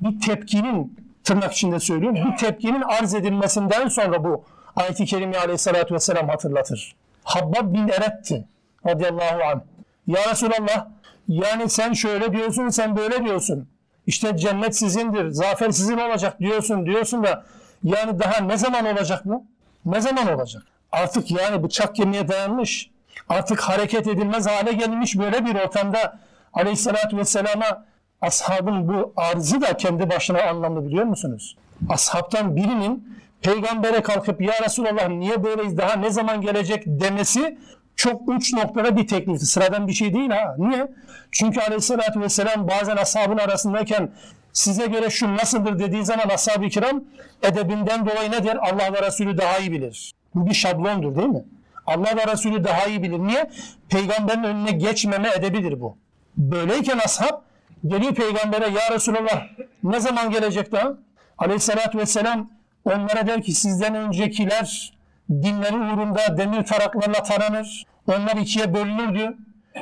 [SPEAKER 1] bir tepkinin tırnak içinde söylüyorum. Bu tepkinin arz edilmesinden sonra bu ayet-i kerime aleyhissalatü vesselam hatırlatır. Habbab bin Eret'ti radıyallahu anh. Ya Resulallah yani sen şöyle diyorsun sen böyle diyorsun. İşte cennet sizindir, zafer sizin olacak diyorsun diyorsun da yani daha ne zaman olacak bu? Ne zaman olacak? Artık yani bıçak kemiğe dayanmış. Artık hareket edilmez hale gelmiş böyle bir ortamda aleyhissalatü vesselama ashabın bu arzı da kendi başına anlamlı biliyor musunuz? Ashabtan birinin peygambere kalkıp ya Resulallah niye böyleyiz daha ne zaman gelecek demesi çok uç noktada bir teklifti. Sıradan bir şey değil ha. Niye? Çünkü aleyhissalatü vesselam bazen ashabın arasındayken size göre şu nasıldır dediği zaman ashab-ı kiram edebinden dolayı ne der? Allah ve Resulü daha iyi bilir. Bu bir şablondur değil mi? Allah ve Resulü daha iyi bilir. Niye? Peygamberin önüne geçmeme edebidir bu. Böyleyken ashab geliyor peygambere ya Resulallah ne zaman gelecek daha? Aleyhissalatü vesselam onlara der ki sizden öncekiler dinleri uğrunda demir taraklarla taranır. Onlar ikiye bölünürdü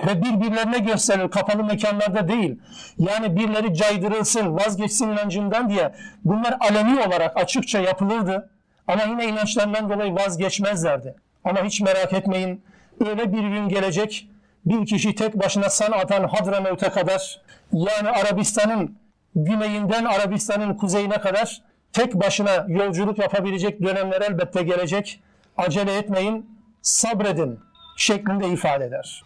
[SPEAKER 1] ve birbirlerine gösterir kapalı mekanlarda değil. Yani birileri caydırılsın, vazgeçsin inancından diye bunlar aleni olarak açıkça yapılırdı. Ama yine inançlarından dolayı vazgeçmezlerdi. Ama hiç merak etmeyin öyle bir gün gelecek bir kişi tek başına Sanat'tan Hadramevt'e kadar yani Arabistan'ın güneyinden Arabistan'ın kuzeyine kadar tek başına yolculuk yapabilecek dönemler elbette gelecek. Acele etmeyin, sabredin şeklinde ifade eder.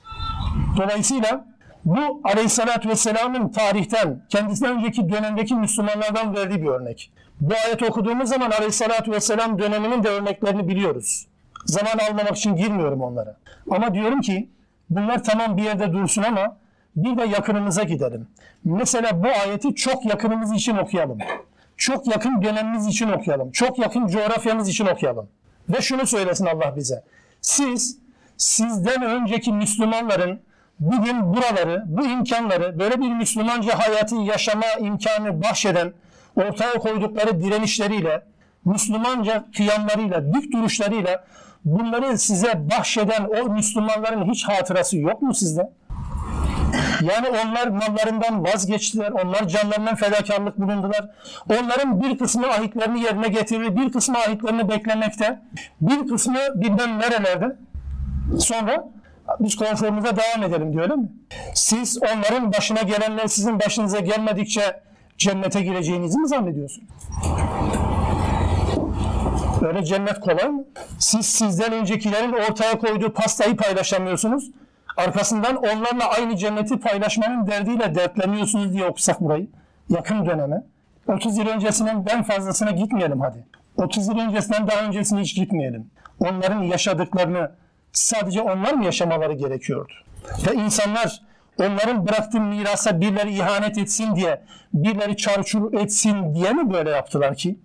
[SPEAKER 1] Dolayısıyla bu aleyhissalatü vesselamın tarihten, kendisinden önceki dönemdeki Müslümanlardan verdiği bir örnek. Bu ayet okuduğumuz zaman aleyhissalatü vesselam döneminin de örneklerini biliyoruz. Zaman almamak için girmiyorum onlara. Ama diyorum ki bunlar tamam bir yerde dursun ama bir de yakınımıza gidelim. Mesela bu ayeti çok yakınımız için okuyalım. Çok yakın dönemimiz için okuyalım. Çok yakın coğrafyamız için okuyalım. Ve şunu söylesin Allah bize. Siz sizden önceki Müslümanların bugün buraları, bu imkanları, böyle bir Müslümanca hayatı yaşama imkanı bahşeden, ortaya koydukları direnişleriyle Müslümanca kıyamlarıyla, dik duruşlarıyla bunları size bahşeden o Müslümanların hiç hatırası yok mu sizde? Yani onlar mallarından vazgeçtiler, onlar canlarından fedakarlık bulundular. Onların bir kısmı ahitlerini yerine getirir, bir kısmı ahitlerini beklemekte, bir kısmı bilmem nerelerde. Sonra biz konforumuza devam edelim diyor öyle mi? Siz onların başına gelenler sizin başınıza gelmedikçe cennete gireceğinizi mi zannediyorsunuz? Öyle cennet kolay mı? Siz sizden öncekilerin ortaya koyduğu pastayı paylaşamıyorsunuz. Arkasından onlarla aynı cenneti paylaşmanın derdiyle dertleniyorsunuz diye okusak burayı. Yakın döneme. 30 yıl öncesinden ben fazlasına gitmeyelim hadi. 30 yıl öncesinden daha öncesine hiç gitmeyelim. Onların yaşadıklarını sadece onlar mı yaşamaları gerekiyordu? Ve insanlar onların bıraktığı mirasa birileri ihanet etsin diye, birileri çarçur etsin diye mi böyle yaptılar ki?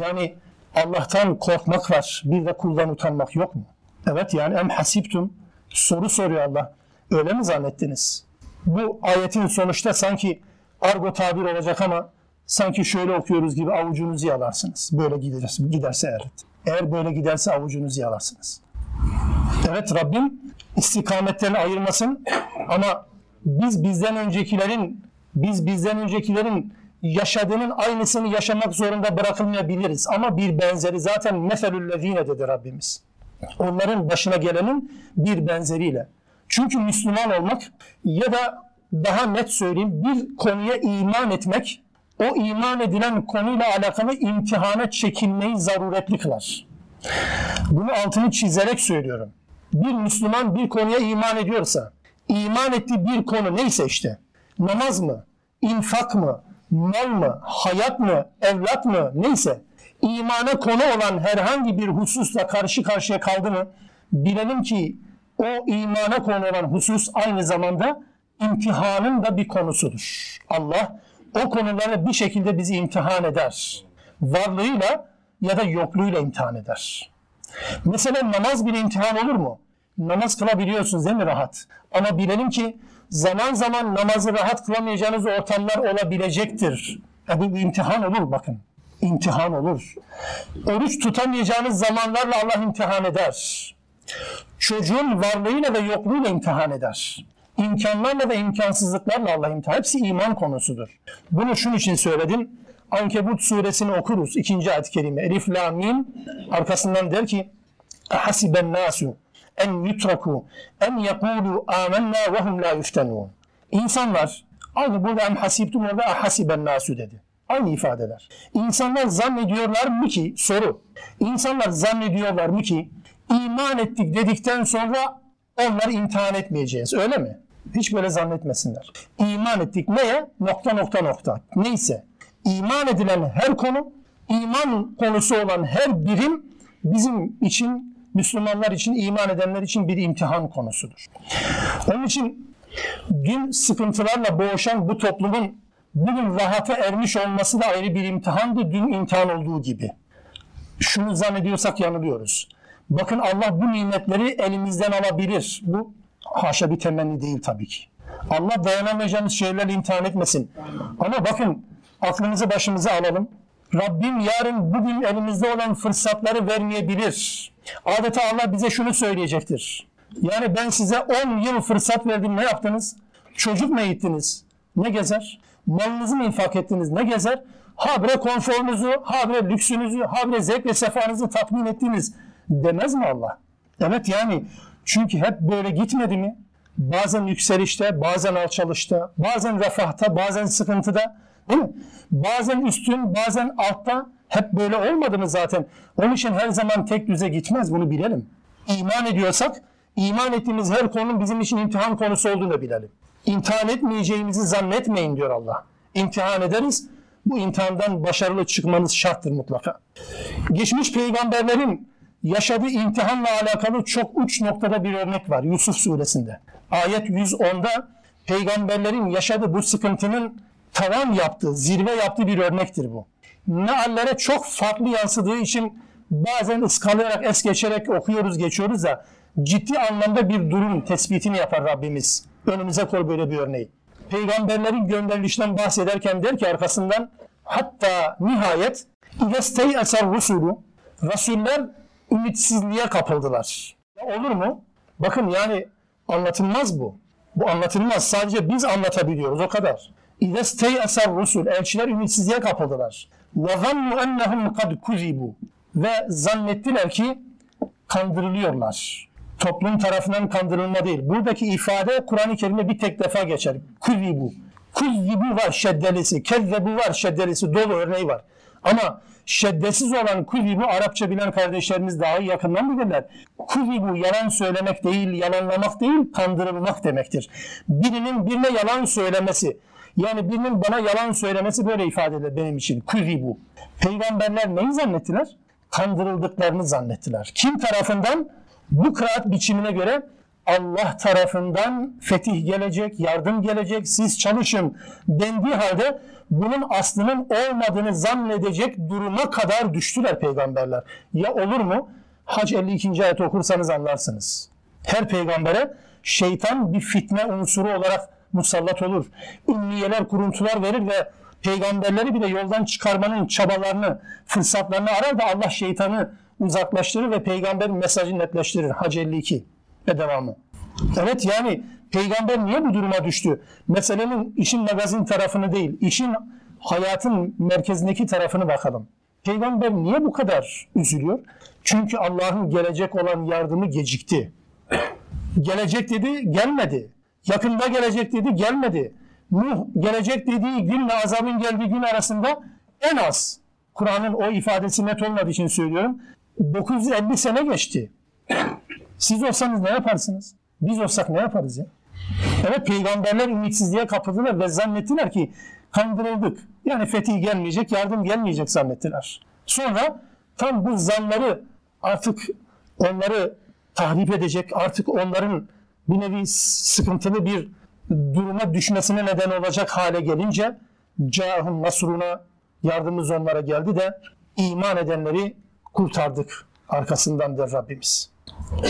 [SPEAKER 1] Yani Allah'tan korkmak var, bir de kuldan utanmak yok mu? Evet yani em hasiptum soru soruyor Allah. Öyle mi zannettiniz? Bu ayetin sonuçta sanki argo tabir olacak ama sanki şöyle okuyoruz gibi avucunuzu yalarsınız. Böyle giderse, giderse eğer. Eğer böyle giderse avucunuzu yalarsınız. Evet Rabbim istikametlerini ayırmasın ama biz bizden öncekilerin biz bizden öncekilerin yaşadığının aynısını yaşamak zorunda bırakılmayabiliriz. Ama bir benzeri zaten nefelüllezine dedi Rabbimiz. Onların başına gelenin bir benzeriyle. Çünkü Müslüman olmak ya da daha net söyleyeyim bir konuya iman etmek o iman edilen konuyla alakalı imtihana çekilmeyi zaruretli kılar. Bunu altını çizerek söylüyorum. Bir Müslüman bir konuya iman ediyorsa, iman ettiği bir konu neyse işte, namaz mı, infak mı, mal mı, hayat mı, evlat mı neyse imana konu olan herhangi bir hususla karşı karşıya kaldı mı bilelim ki o imana konu olan husus aynı zamanda imtihanın da bir konusudur. Allah o konuları bir şekilde bizi imtihan eder. Varlığıyla ya da yokluğuyla imtihan eder. Mesela namaz bir imtihan olur mu? Namaz kılabiliyorsunuz değil mi rahat? Ama bilelim ki zaman zaman namazı rahat kılamayacağınız ortamlar olabilecektir. E bu bir imtihan olur bakın. İmtihan olur. Oruç tutamayacağınız zamanlarla Allah imtihan eder. Çocuğun varlığıyla ve yokluğuyla imtihan eder. İmkanlarla ve imkansızlıklarla Allah imtihan. Hepsi iman konusudur. Bunu şunun için söyledim. Ankebut suresini okuruz. ikinci ayet-i kerime. Elif la mim. Arkasından der ki Hasiben nasu en yutraku en yekulu amennâ ve hum la yuftenûn. İnsanlar aynı burada en hasibtum orada ahasiben nasu dedi. Aynı ifadeler. İnsanlar zannediyorlar mı ki soru. İnsanlar zannediyorlar mı ki iman ettik dedikten sonra onları imtihan etmeyeceğiz. Öyle mi? Hiç böyle zannetmesinler. İman ettik neye? Nokta nokta nokta. Neyse. İman edilen her konu, iman konusu olan her birim bizim için Müslümanlar için, iman edenler için bir imtihan konusudur. Onun için dün sıkıntılarla boğuşan bu toplumun bugün rahata ermiş olması da ayrı bir imtihandı, dün imtihan olduğu gibi. Şunu zannediyorsak yanılıyoruz. Bakın Allah bu nimetleri elimizden alabilir. Bu haşa bir temenni değil tabii ki. Allah dayanamayacağımız şeylerle imtihan etmesin. Ama bakın aklımızı başımıza alalım. Rabbim yarın bugün elimizde olan fırsatları vermeyebilir. Adeta Allah bize şunu söyleyecektir. Yani ben size 10 yıl fırsat verdim ne yaptınız? Çocuk mu eğittiniz? Ne gezer? Malınızı mı infak ettiniz? Ne gezer? Habre konforunuzu, habre lüksünüzü, habre zevk ve sefanızı tatmin ettiniz demez mi Allah? Evet yani çünkü hep böyle gitmedi mi? Bazen yükselişte, bazen alçalışta, bazen refahta, bazen sıkıntıda. Değil mi? Bazen üstün, bazen altta hep böyle olmadı mı zaten? Onun için her zaman tek düze gitmez bunu bilelim. İman ediyorsak iman ettiğimiz her konunun bizim için imtihan konusu olduğunu bilelim. İmtihan etmeyeceğimizi zannetmeyin diyor Allah. İmtihan ederiz. Bu imtihandan başarılı çıkmanız şarttır mutlaka. Geçmiş peygamberlerin yaşadığı imtihanla alakalı çok uç noktada bir örnek var Yusuf suresinde. Ayet 110'da peygamberlerin yaşadığı bu sıkıntının tavan yaptığı, zirve yaptığı bir örnektir bu. Meallere çok farklı yansıdığı için bazen ıskalayarak, es geçerek okuyoruz, geçiyoruz da ciddi anlamda bir durum tespitini yapar Rabbimiz. Önümüze koy böyle bir örneği. Peygamberlerin gönderilişinden bahsederken der ki arkasından hatta nihayet İlestey eser rusulü Resuller ümitsizliğe kapıldılar. Ya olur mu? Bakın yani anlatılmaz bu. Bu anlatılmaz. Sadece biz anlatabiliyoruz o kadar. İlestey eser rusul elçiler ümitsizliğe kapıldılar. Ve zannu ennehum kad kuzibu ve zannettiler ki kandırılıyorlar. Toplum tarafından kandırılma değil. Buradaki ifade Kur'an-ı Kerim'de bir tek defa geçer. Kuzibu. Kuzibu var şeddelisi, kezzebu var şeddelisi, dolu örneği var. Ama şeddesiz olan kuzibu Arapça bilen kardeşlerimiz daha iyi yakından bilirler. Kuzibu yalan söylemek değil, yalanlamak değil, kandırılmak demektir. Birinin birine yalan söylemesi, yani birinin bana yalan söylemesi böyle ifade edilir benim için. Kuzibu. Peygamberler neyi zannettiler? Kandırıldıklarını zannettiler. Kim tarafından? Bu kıraat biçimine göre Allah tarafından fetih gelecek, yardım gelecek, siz çalışın dendiği halde bunun aslının olmadığını zannedecek duruma kadar düştüler peygamberler. Ya olur mu? Hac 52. ayet okursanız anlarsınız. Her peygambere şeytan bir fitne unsuru olarak musallat olur. Ümmiyeler kuruntular verir ve peygamberleri bile yoldan çıkarmanın çabalarını, fırsatlarını arar da Allah şeytanı uzaklaştırır ve peygamberin mesajını netleştirir. Hac 52 ve devamı. Evet yani peygamber niye bu duruma düştü? Meselenin işin magazin tarafını değil, işin hayatın merkezindeki tarafını bakalım. Peygamber niye bu kadar üzülüyor? Çünkü Allah'ın gelecek olan yardımı gecikti. Gelecek dedi, gelmedi. Yakında gelecek dedi, gelmedi. Nuh gelecek dediği günle azabın geldiği gün arasında en az Kur'an'ın o ifadesi net olmadığı için söylüyorum. 950 sene geçti. Siz olsanız ne yaparsınız? Biz olsak ne yaparız ya? Evet peygamberler ümitsizliğe kapıldılar ve zannettiler ki kandırıldık. Yani fetih gelmeyecek, yardım gelmeyecek zannettiler. Sonra tam bu zanları artık onları tahrip edecek, artık onların bir nevi sıkıntılı bir duruma düşmesine neden olacak hale gelince cahum nasruna yardımımız onlara geldi de iman edenleri kurtardık arkasından der Rabbimiz.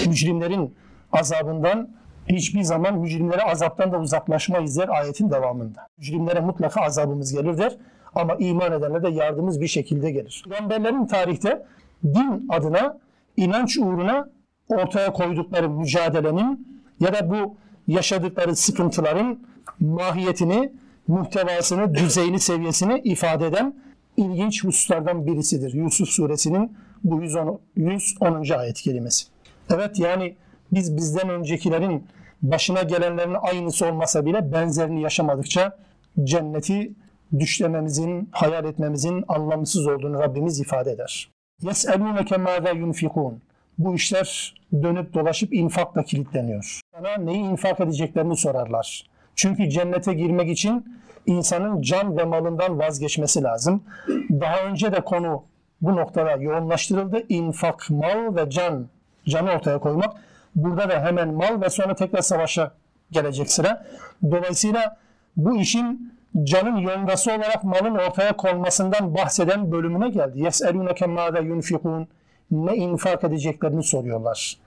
[SPEAKER 1] Mücrimlerin azabından hiçbir zaman mücrimlere azaptan da uzaklaşmayız der ayetin devamında. Mücrimlere mutlaka azabımız gelir der ama iman edenlere de yardımımız bir şekilde gelir. Peygamberlerin tarihte din adına, inanç uğruna ortaya koydukları mücadelenin ya da bu yaşadıkları sıkıntıların mahiyetini, muhtevasını, düzeyini, seviyesini ifade eden ilginç hususlardan birisidir. Yusuf suresinin bu 110. 110. ayet kelimesi. Evet yani biz bizden öncekilerin başına gelenlerin aynısı olmasa bile benzerini yaşamadıkça cenneti düşlememizin, hayal etmemizin anlamsız olduğunu Rabbimiz ifade eder. يَسْأَلُونَكَ مَاذَا يُنْفِقُونَ Bu işler dönüp dolaşıp infakla kilitleniyor. Sana neyi infak edeceklerini sorarlar. Çünkü cennete girmek için insanın can ve malından vazgeçmesi lazım. Daha önce de konu bu noktada yoğunlaştırıldı. İnfak, mal ve can, canı ortaya koymak. Burada da hemen mal ve sonra tekrar savaşa gelecek sıra. Dolayısıyla bu işin canın yongası olarak malın ortaya konmasından bahseden bölümüne geldi. يَسْأَلُونَكَ مَاذَا يُنْفِقُونَ Ne infak edeceklerini soruyorlar.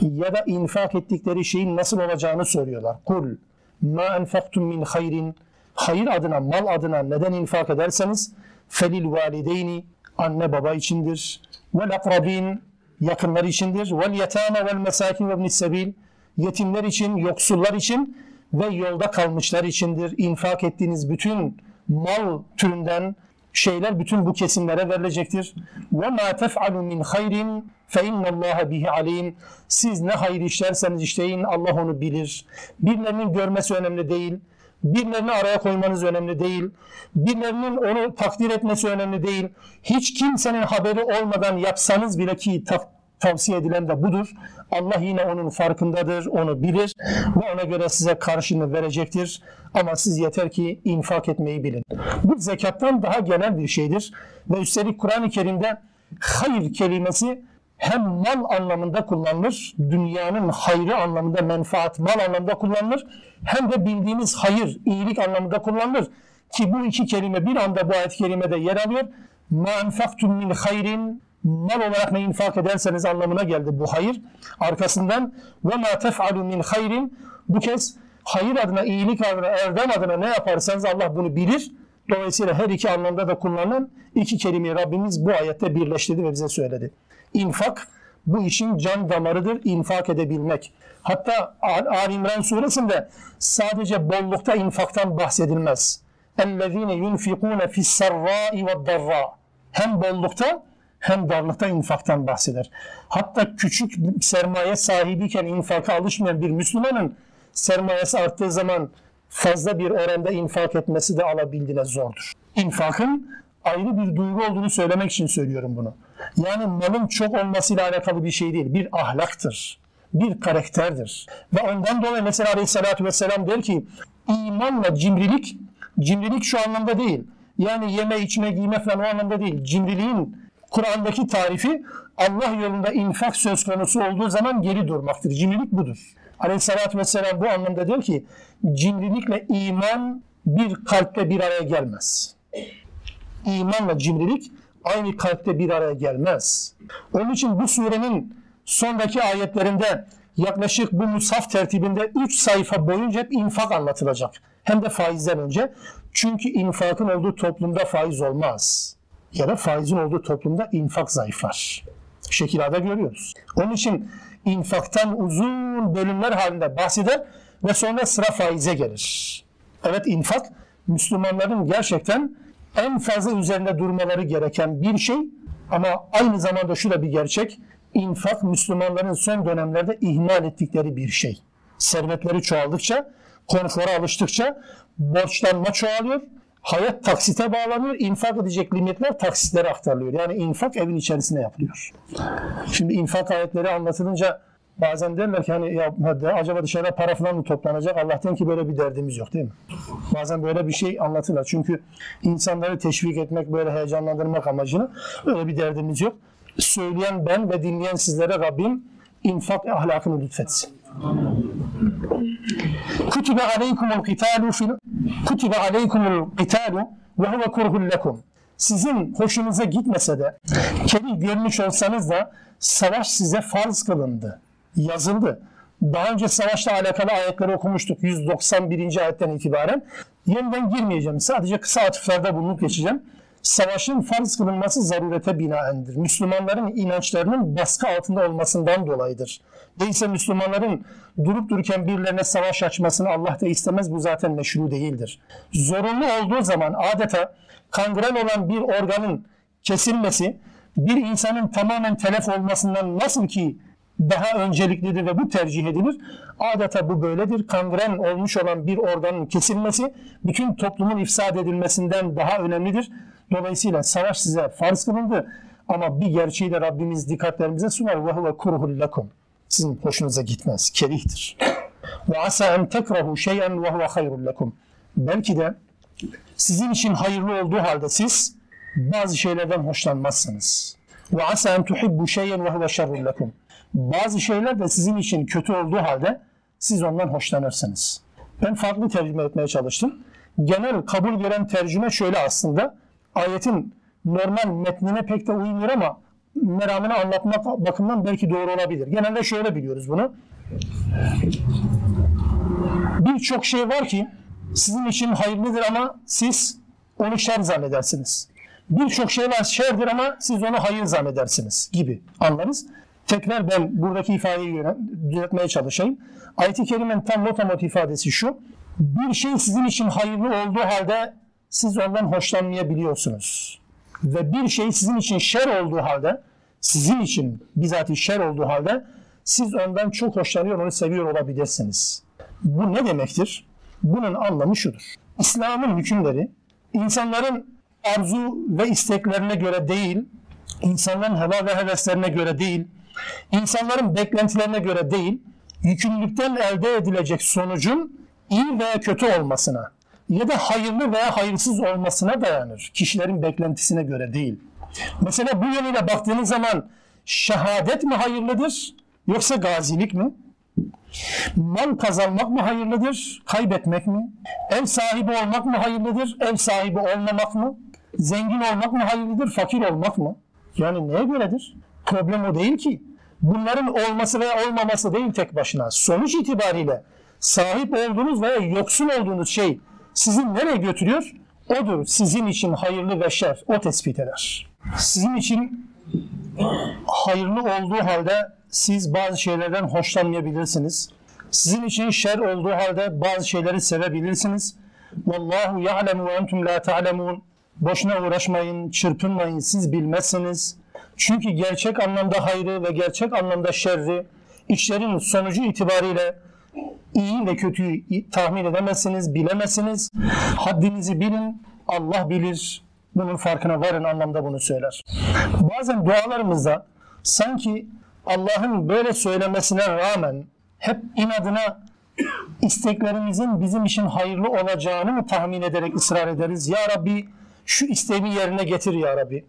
[SPEAKER 1] Ya da infak ettikleri şeyin nasıl olacağını soruyorlar. Kul ma enfaktum min hayrin hayır adına, mal adına neden infak ederseniz felil valideyni anne baba içindir. Vel akrabin yakınlar içindir. Vel yetame vel mesakin ve sebil yetimler için, yoksullar için ve yolda kalmışlar içindir. İnfak ettiğiniz bütün mal türünden şeyler bütün bu kesimlere verilecektir. Ve ma tef'alu min hayrin fe innallaha bihi alim. Siz ne hayır işlerseniz işleyin Allah onu bilir. Birilerinin görmesi önemli değil. Birilerini araya koymanız önemli değil. Birilerinin onu takdir etmesi önemli değil. Hiç kimsenin haberi olmadan yapsanız bile ki tak, tavsiye edilen de budur. Allah yine onun farkındadır, onu bilir ve ona göre size karşını verecektir. Ama siz yeter ki infak etmeyi bilin. Bu zekattan daha genel bir şeydir. Ve üstelik Kur'an-ı Kerim'de hayır kelimesi hem mal anlamında kullanılır, dünyanın hayrı anlamında, menfaat, mal anlamında kullanılır, hem de bildiğimiz hayır, iyilik anlamında kullanılır. Ki bu iki kelime bir anda bu ayet-i kerimede yer alıyor. مَا اَنْفَقْتُمْ مِنْ خَيْرٍ Mal olarak ne infak ederseniz anlamına geldi bu hayır. Arkasından وَمَا تَفْعَلُوا مِنْ خَيْرٍ Bu kez hayır adına, iyilik adına, erdem adına ne yaparsanız Allah bunu bilir Dolayısıyla her iki anlamda da kullanılan iki kelimeyi Rabbimiz bu ayette birleştirdi ve bize söyledi. İnfak bu işin can damarıdır, infak edebilmek. Hatta Ali İmran suresinde sadece bollukta infaktan bahsedilmez. اَلَّذ۪ينَ يُنْفِقُونَ فِي السَّرَّاءِ وَالضَّرَّاءِ Hem bollukta hem darlıkta infaktan bahseder. Hatta küçük sermaye sahibiyken infaka alışmayan bir Müslümanın sermayesi arttığı zaman fazla bir oranda infak etmesi de alabildiğine zordur. İnfakın ayrı bir duygu olduğunu söylemek için söylüyorum bunu. Yani malın çok olmasıyla alakalı bir şey değil, bir ahlaktır, bir karakterdir. Ve ondan dolayı mesela Aleyhisselatü Vesselam der ki, imanla cimrilik, cimrilik şu anlamda değil. Yani yeme, içme, giyme falan o anlamda değil. Cimriliğin Kur'an'daki tarifi Allah yolunda infak söz konusu olduğu zaman geri durmaktır. Cimrilik budur. Aleyhissalatü vesselam bu anlamda diyor ki cimrilikle iman bir kalpte bir araya gelmez. İmanla cimrilik aynı kalpte bir araya gelmez. Onun için bu surenin sondaki ayetlerinde yaklaşık bu musaf tertibinde 3 sayfa boyunca hep infak anlatılacak. Hem de faizden önce. Çünkü infakın olduğu toplumda faiz olmaz. Ya da faizin olduğu toplumda infak zayıflar. Şekilada görüyoruz. Onun için infaktan uzun bölümler halinde bahseder ve sonra sıra faize gelir. Evet infak Müslümanların gerçekten en fazla üzerinde durmaları gereken bir şey ama aynı zamanda şu da bir gerçek. infak Müslümanların son dönemlerde ihmal ettikleri bir şey. Servetleri çoğaldıkça, konfora alıştıkça borçlanma çoğalıyor. Hayat taksite bağlanıyor. infak edecek limitler taksitlere aktarılıyor. Yani infak evin içerisinde yapılıyor. Şimdi infak ayetleri anlatılınca bazen derler ki hani ya acaba dışarıda para falan mı toplanacak? Allah'tan ki böyle bir derdimiz yok değil mi? Bazen böyle bir şey anlatırlar. Çünkü insanları teşvik etmek, böyle heyecanlandırmak amacını öyle bir derdimiz yok. Söyleyen ben ve dinleyen sizlere Rabbim infak ahlakını lütfetsin. Kutibe aleykumul qitalu fil kutibe aleykumul qitalu ve huve kurhul lekum. Sizin hoşunuza gitmese de, kerih görmüş olsanız da savaş size farz kılındı, yazıldı. Daha önce savaşla alakalı ayetleri okumuştuk 191. ayetten itibaren. Yeniden girmeyeceğim. Sadece kısa atıflarda bulunup geçeceğim. Savaşın farz kılınması zarurete binaendir. Müslümanların inançlarının baskı altında olmasından dolayıdır. Değilse Müslümanların durup dururken birilerine savaş açmasını Allah da istemez. Bu zaten meşru değildir. Zorunlu olduğu zaman adeta kangren olan bir organın kesilmesi bir insanın tamamen telef olmasından nasıl ki daha önceliklidir ve bu tercih edilir. Adeta bu böyledir. Kangren olmuş olan bir organın kesilmesi bütün toplumun ifsad edilmesinden daha önemlidir. Dolayısıyla savaş size farz kılındı ama bir gerçeği de Rabbimiz dikkatlerimize sunar. Ve huve kurhul lekum. Sizin hoşunuza gitmez. Kerihtir. Ve asa en tekrahu şeyen ve huve hayrul lekum. Belki de sizin için hayırlı olduğu halde siz bazı şeylerden hoşlanmazsınız. Ve asa en tuhibbu şeyen ve huve şerrul lekum. Bazı şeyler de sizin için kötü olduğu halde siz ondan hoşlanırsınız. Ben farklı tercüme etmeye çalıştım. Genel kabul gören tercüme şöyle aslında. Ayetin normal metnine pek de uymuyor ama meramını anlatmak bakımından belki doğru olabilir. Genelde şöyle biliyoruz bunu. Birçok şey var ki sizin için hayırlıdır ama siz onu şer zannedersiniz. Birçok şey var şerdir ama siz onu hayır zannedersiniz gibi anlarız. Tekrar ben buradaki ifadeyi düzeltmeye çalışayım. Ayet-i Kerime'nin tam notamot ifadesi şu. Bir şey sizin için hayırlı olduğu halde siz ondan hoşlanmayabiliyorsunuz. Ve bir şey sizin için şer olduğu halde, sizin için bizatihi şer olduğu halde siz ondan çok hoşlanıyor, onu seviyor olabilirsiniz. Bu ne demektir? Bunun anlamı şudur. İslam'ın hükümleri insanların arzu ve isteklerine göre değil, insanların heva ve heveslerine göre değil, insanların beklentilerine göre değil, yükümlülükten elde edilecek sonucun iyi veya kötü olmasına ya da hayırlı veya hayırsız olmasına dayanır. Kişilerin beklentisine göre değil. Mesela bu yönüyle baktığınız zaman şehadet mi hayırlıdır yoksa gazilik mi? Mal kazanmak mı hayırlıdır, kaybetmek mi? Ev sahibi olmak mı hayırlıdır, ev sahibi olmamak mı? Zengin olmak mı hayırlıdır, fakir olmak mı? Yani neye göredir? Problem o değil ki. Bunların olması veya olmaması değil tek başına. Sonuç itibariyle sahip olduğunuz veya yoksun olduğunuz şey sizi nereye götürüyor? Odur sizin için hayırlı ve şer. O tespit eder. Sizin için hayırlı olduğu halde siz bazı şeylerden hoşlanmayabilirsiniz. Sizin için şer olduğu halde bazı şeyleri sevebilirsiniz. Vallahu ya'lemu ve entum la ta'lemun. Boşuna uğraşmayın, çırpınmayın, siz bilmezsiniz. Çünkü gerçek anlamda hayrı ve gerçek anlamda şerri işlerin sonucu itibariyle iyi ve kötüyü tahmin edemezsiniz, bilemezsiniz. Haddinizi bilin, Allah bilir. Bunun farkına varın anlamda bunu söyler. Bazen dualarımızda sanki Allah'ın böyle söylemesine rağmen hep inadına isteklerimizin bizim için hayırlı olacağını mı tahmin ederek ısrar ederiz? Ya Rabbi şu isteğimi yerine getir ya Rabbi.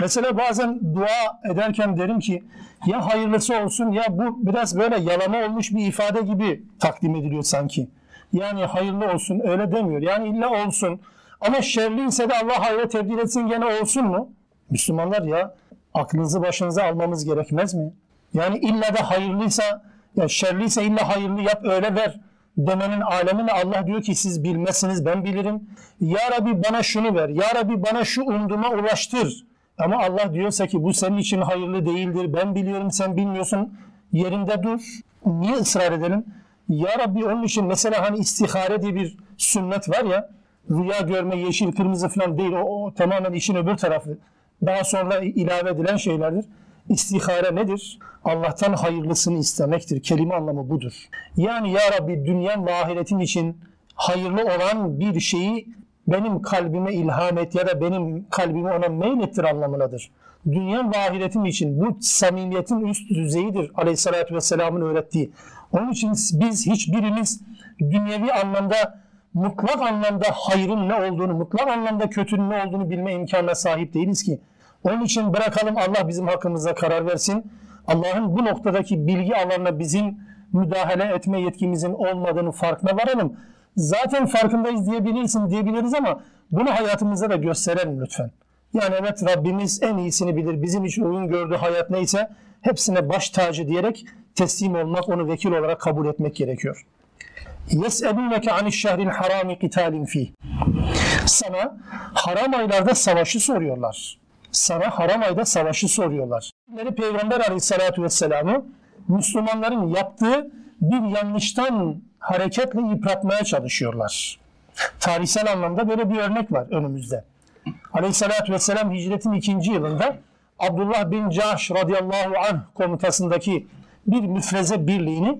[SPEAKER 1] Mesela bazen dua ederken derim ki ya hayırlısı olsun ya bu biraz böyle yalama olmuş bir ifade gibi takdim ediliyor sanki. Yani hayırlı olsun öyle demiyor. Yani illa olsun. Ama şerliyse de Allah hayra tebdil etsin gene olsun mu? Müslümanlar ya aklınızı başınıza almamız gerekmez mi? Yani illa da hayırlıysa ya şerliyse illa hayırlı yap öyle ver demenin alemine Allah diyor ki siz bilmezsiniz ben bilirim. Ya Rabbi bana şunu ver. Ya Rabbi bana şu umduma ulaştır. Ama Allah diyorsa ki bu senin için hayırlı değildir. Ben biliyorum sen bilmiyorsun. Yerinde dur. Niye ısrar edelim? Ya Rabbi onun için mesela hani istihare diye bir sünnet var ya rüya görme yeşil kırmızı falan değil. O, o tamamen işin öbür tarafı. Daha sonra ilave edilen şeylerdir. İstihare nedir? Allah'tan hayırlısını istemektir. Kelime anlamı budur. Yani ya Rabbi dünya ve ahiretin için hayırlı olan bir şeyi benim kalbime ilham et ya da benim kalbimi ona meylettir anlamındadır. Dünya ve için bu samimiyetin üst düzeyidir aleyhissalatü vesselamın öğrettiği. Onun için biz hiçbirimiz dünyevi anlamda mutlak anlamda hayrın ne olduğunu, mutlak anlamda kötünün ne olduğunu bilme imkanına sahip değiliz ki. Onun için bırakalım Allah bizim hakkımızda karar versin. Allah'ın bu noktadaki bilgi alanına bizim müdahale etme yetkimizin olmadığını farkına varalım Zaten farkındayız diyebilirsin diyebiliriz ama bunu hayatımızda da gösterelim lütfen. Yani evet Rabbimiz en iyisini bilir. Bizim için uygun gördüğü hayat neyse hepsine baş tacı diyerek teslim olmak, onu vekil olarak kabul etmek gerekiyor. يَسْأَلُونَكَ عَنِ الشَّهْرِ الْحَرَامِ قِتَالٍ ف۪يهِ Sana haram aylarda savaşı soruyorlar. Sana haram ayda savaşı soruyorlar. Peygamber aleyhissalatü vesselam'ı Müslümanların yaptığı bir yanlıştan hareketle yıpratmaya çalışıyorlar. Tarihsel anlamda böyle bir örnek var önümüzde. Aleyhissalatü vesselam hicretin ikinci yılında Abdullah bin Cahş radıyallahu anh komutasındaki bir müfreze birliğini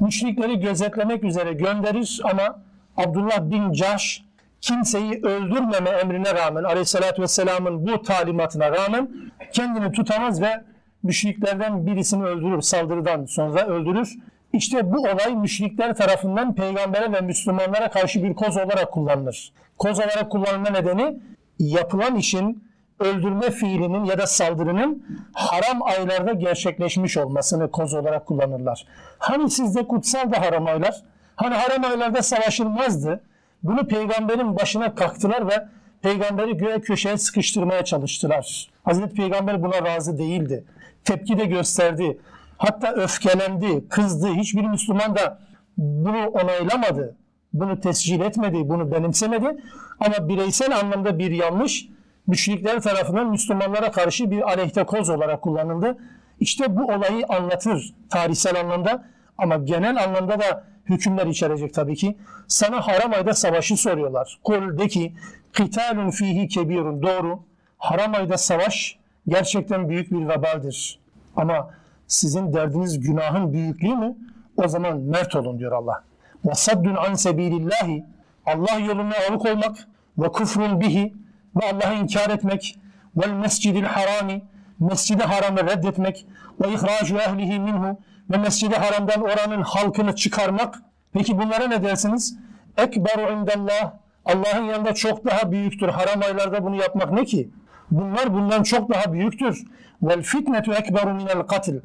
[SPEAKER 1] müşrikleri gözetlemek üzere gönderir ama Abdullah bin Cahş kimseyi öldürmeme emrine rağmen aleyhissalatü vesselamın bu talimatına rağmen kendini tutamaz ve müşriklerden birisini öldürür saldırıdan sonra öldürür. İşte bu olay müşrikler tarafından peygambere ve Müslümanlara karşı bir koz olarak kullanılır. Koz olarak kullanılma nedeni yapılan işin öldürme fiilinin ya da saldırının haram aylarda gerçekleşmiş olmasını koz olarak kullanırlar. Hani sizde kutsal da haram aylar? Hani haram aylarda savaşılmazdı? Bunu peygamberin başına kalktılar ve peygamberi göğe köşeye sıkıştırmaya çalıştılar. Hazreti Peygamber buna razı değildi. Tepki de gösterdi. Hatta öfkelendi, kızdı. Hiçbir Müslüman da bunu onaylamadı. Bunu tescil etmedi, bunu benimsemedi. Ama bireysel anlamda bir yanlış müşrikler tarafından Müslümanlara karşı bir aleyhte koz olarak kullanıldı. İşte bu olayı anlatır tarihsel anlamda ama genel anlamda da hükümler içerecek tabii ki. Sana haram ayda savaşı soruyorlar. Kul de ki kitalun fihi kebirun doğru. Haram ayda savaş gerçekten büyük bir vebaldir. Ama sizin derdiniz günahın büyüklüğü mü? O zaman mert olun diyor Allah. Ve saddun an sebilillahi Allah yoluna alıkoymak ve kufrun bihi ve Allah'ı inkar etmek vel mescidil harami mescidi haramı reddetmek ve ihracu ehlihi minhu ve mescidi haramdan oranın halkını çıkarmak. Peki bunlara ne dersiniz? Ekberu indallah Allah'ın yanında çok daha büyüktür. Haram aylarda bunu yapmak ne ki? Bunlar bundan çok daha büyüktür. Vel fitnetu ekberu minel katil.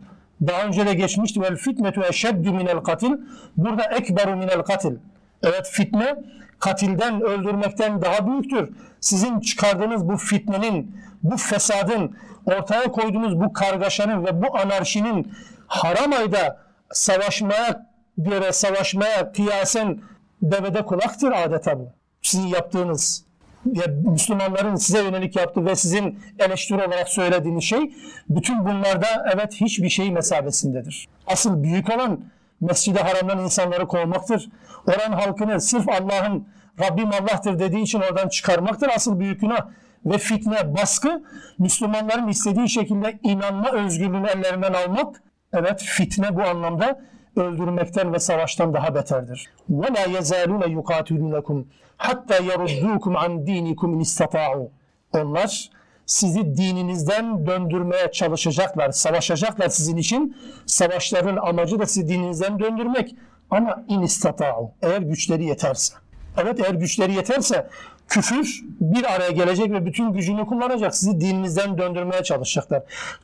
[SPEAKER 1] Daha önce de geçmişti. Vel fitnetu eşeddu minel katil. Burada ekberu minel katil. Evet fitne katilden, öldürmekten daha büyüktür. Sizin çıkardığınız bu fitnenin, bu fesadın, ortaya koyduğunuz bu kargaşanın ve bu anarşinin haram ayda savaşmaya göre savaşmaya kıyasen devede kulaktır adeta bu. sizin yaptığınız ya Müslümanların size yönelik yaptığı ve sizin eleştiri olarak söylediğiniz şey bütün bunlarda evet hiçbir şey mesabesindedir. Asıl büyük olan Mescid-i Haram'dan insanları kovmaktır. Oran halkını sırf Allah'ın Rabbim Allah'tır dediği için oradan çıkarmaktır. Asıl büyük günah ve fitne, baskı Müslümanların istediği şekilde inanma özgürlüğünü ellerinden almak evet fitne bu anlamda öldürmekten ve savaştan daha beterdir. وَلَا يَزَالُونَ يُقَاتِلُونَكُمْ hatta yaruddukum an dinikum in istata'u. Onlar sizi dininizden döndürmeye çalışacaklar, savaşacaklar sizin için. Savaşların amacı da sizi dininizden döndürmek. Ama in istata'u. Eğer güçleri yeterse. Evet eğer güçleri yeterse küfür bir araya gelecek ve bütün gücünü kullanacak. Sizi dininizden döndürmeye çalışacaklar.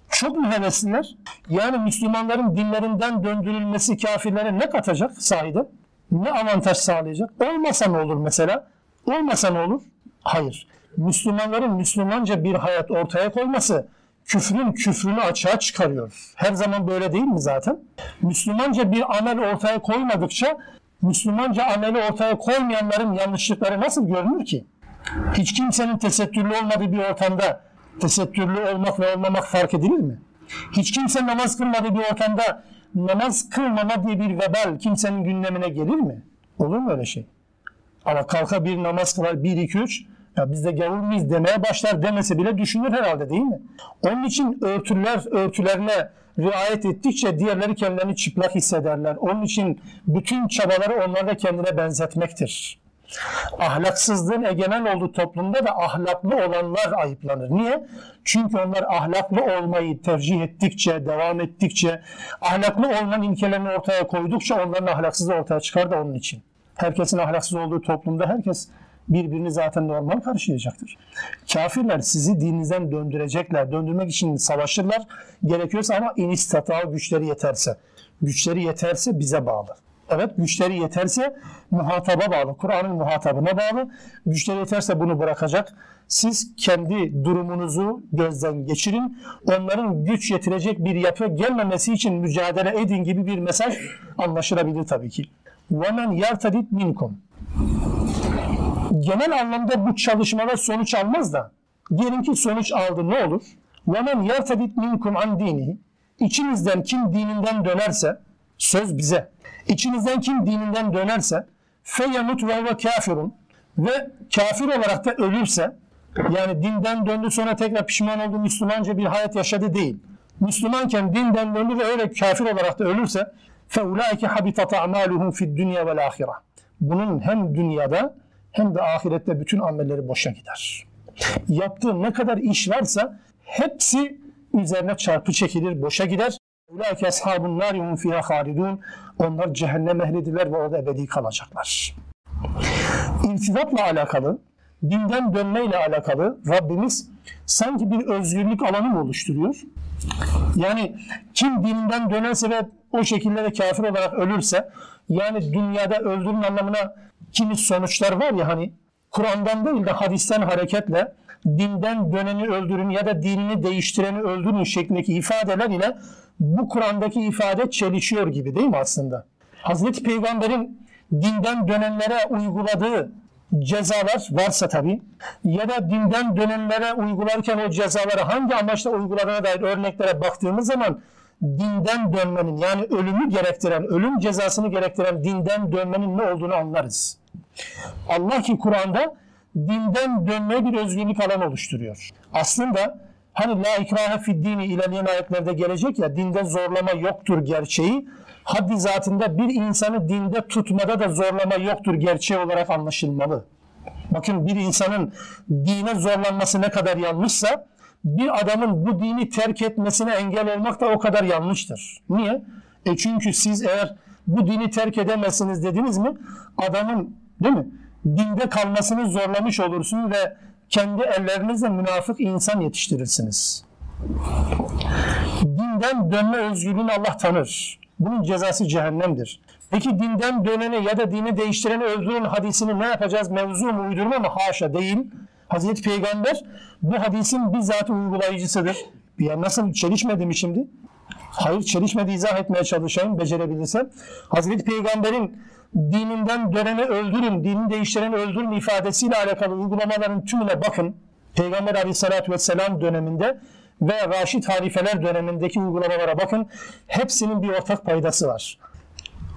[SPEAKER 1] Çok mu hevesliler? Yani Müslümanların dinlerinden döndürülmesi kafirlere ne katacak sahiden? Ne avantaj sağlayacak? Olmasa ne olur mesela? Olmasa ne olur? Hayır. Müslümanların Müslümanca bir hayat ortaya koyması küfrün küfrünü açığa çıkarıyor. Her zaman böyle değil mi zaten? Müslümanca bir amel ortaya koymadıkça Müslümanca ameli ortaya koymayanların yanlışlıkları nasıl görünür ki? Hiç kimsenin tesettürlü olmadığı bir ortamda tesettürlü olmak ve olmamak fark edilir mi? Hiç kimse namaz kılmadığı bir ortamda namaz kılmama diye bir vebal kimsenin gündemine gelir mi? Olur mu öyle şey? Ama kalka bir namaz kılar, bir, iki, üç, ya biz de gavur muyuz demeye başlar demese bile düşünür herhalde değil mi? Onun için örtüler örtülerine riayet ettikçe diğerleri kendilerini çıplak hissederler. Onun için bütün çabaları onlarda kendine benzetmektir. Ahlaksızlığın egemen olduğu toplumda da ahlaklı olanlar ayıplanır. Niye? Çünkü onlar ahlaklı olmayı tercih ettikçe, devam ettikçe, ahlaklı olmanın ilkelerini ortaya koydukça onların ahlaksızlığı ortaya çıkar da onun için. Herkesin ahlaksız olduğu toplumda herkes birbirini zaten normal karşılayacaktır. Kafirler sizi dininizden döndürecekler. Döndürmek için savaşırlar. Gerekiyorsa ama inistata güçleri yeterse. Güçleri yeterse bize bağlı. Evet güçleri yeterse muhataba bağlı. Kur'an'ın muhatabına bağlı. Güçleri yeterse bunu bırakacak. Siz kendi durumunuzu gözden geçirin. Onların güç yetirecek bir yapı gelmemesi için mücadele edin gibi bir mesaj anlaşılabilir tabii ki. وَمَنْ يَرْتَدِدْ مِنْكُمْ Genel anlamda bu çalışmalar sonuç almaz da diyelim ki sonuç aldı ne olur? وَمَنْ يَرْتَدِدْ مِنْكُمْ عَنْ دِينِهِ İçinizden kim dininden dönerse söz bize. İçinizden kim dininden dönerse feyemut ve ve kafirun ve kafir olarak da ölürse yani dinden döndü sonra tekrar pişman oldu Müslümanca bir hayat yaşadı değil. Müslümanken dinden döndü ve öyle kafir olarak da ölürse فَاُولَٰئِكَ حَبِطَتْ اَعْمَالُهُمْ فِي الدُّنْيَا وَالْآخِرَةِ Bunun hem dünyada hem de ahirette bütün amelleri boşa gider. Yaptığı ne kadar iş varsa hepsi üzerine çarpı çekilir, boşa gider. Ulaike ashabun nar hum fiha halidun. Onlar cehennem ehlidirler ve orada ebedi kalacaklar. İrtidatla alakalı, dinden dönmeyle alakalı Rabbimiz sanki bir özgürlük alanı mı oluşturuyor? Yani kim dininden dönerse ve o şekilde de kafir olarak ölürse yani dünyada öldürün anlamına kimi sonuçlar var ya hani Kur'an'dan değil de hadisten hareketle dinden döneni öldürün ya da dinini değiştireni öldürün şeklindeki ifadeler ile bu Kur'an'daki ifade çelişiyor gibi değil mi aslında? Hazreti Peygamber'in dinden dönenlere uyguladığı cezalar varsa tabi ya da dinden dönenlere uygularken o cezaları hangi amaçla uyguladığına dair örneklere baktığımız zaman dinden dönmenin yani ölümü gerektiren, ölüm cezasını gerektiren dinden dönmenin ne olduğunu anlarız. Allah ki Kur'an'da dinden dönmeye bir özgürlük alanı oluşturuyor. Aslında hani la ikrahe fid dini ilerleyen ayetlerde gelecek ya dinde zorlama yoktur gerçeği haddi zatında bir insanı dinde tutmada da zorlama yoktur gerçeği olarak anlaşılmalı. Bakın bir insanın dine zorlanması ne kadar yanlışsa bir adamın bu dini terk etmesine engel olmak da o kadar yanlıştır. Niye? E çünkü siz eğer bu dini terk edemezsiniz dediniz mi adamın değil mi? Dinde kalmasını zorlamış olursunuz ve kendi ellerinizle münafık insan yetiştirirsiniz. Dinden dönme özgürlüğünü Allah tanır. Bunun cezası cehennemdir. Peki dinden döneni ya da dini değiştireni öldürün hadisini ne yapacağız? Mevzu mu uydurma mı? Haşa değil. Hazreti Peygamber bu hadisin bizzat uygulayıcısıdır. Ya nasıl çelişmedi mi şimdi? Hayır çelişmedi izah etmeye çalışayım becerebilirsem. Hazreti Peygamber'in dininden döneni öldürün, dinini değiştireni öldürün ifadesiyle alakalı uygulamaların tümüne bakın. Peygamber aleyhissalatü vesselam döneminde ve Raşid halifeler dönemindeki uygulamalara bakın. Hepsinin bir ortak paydası var.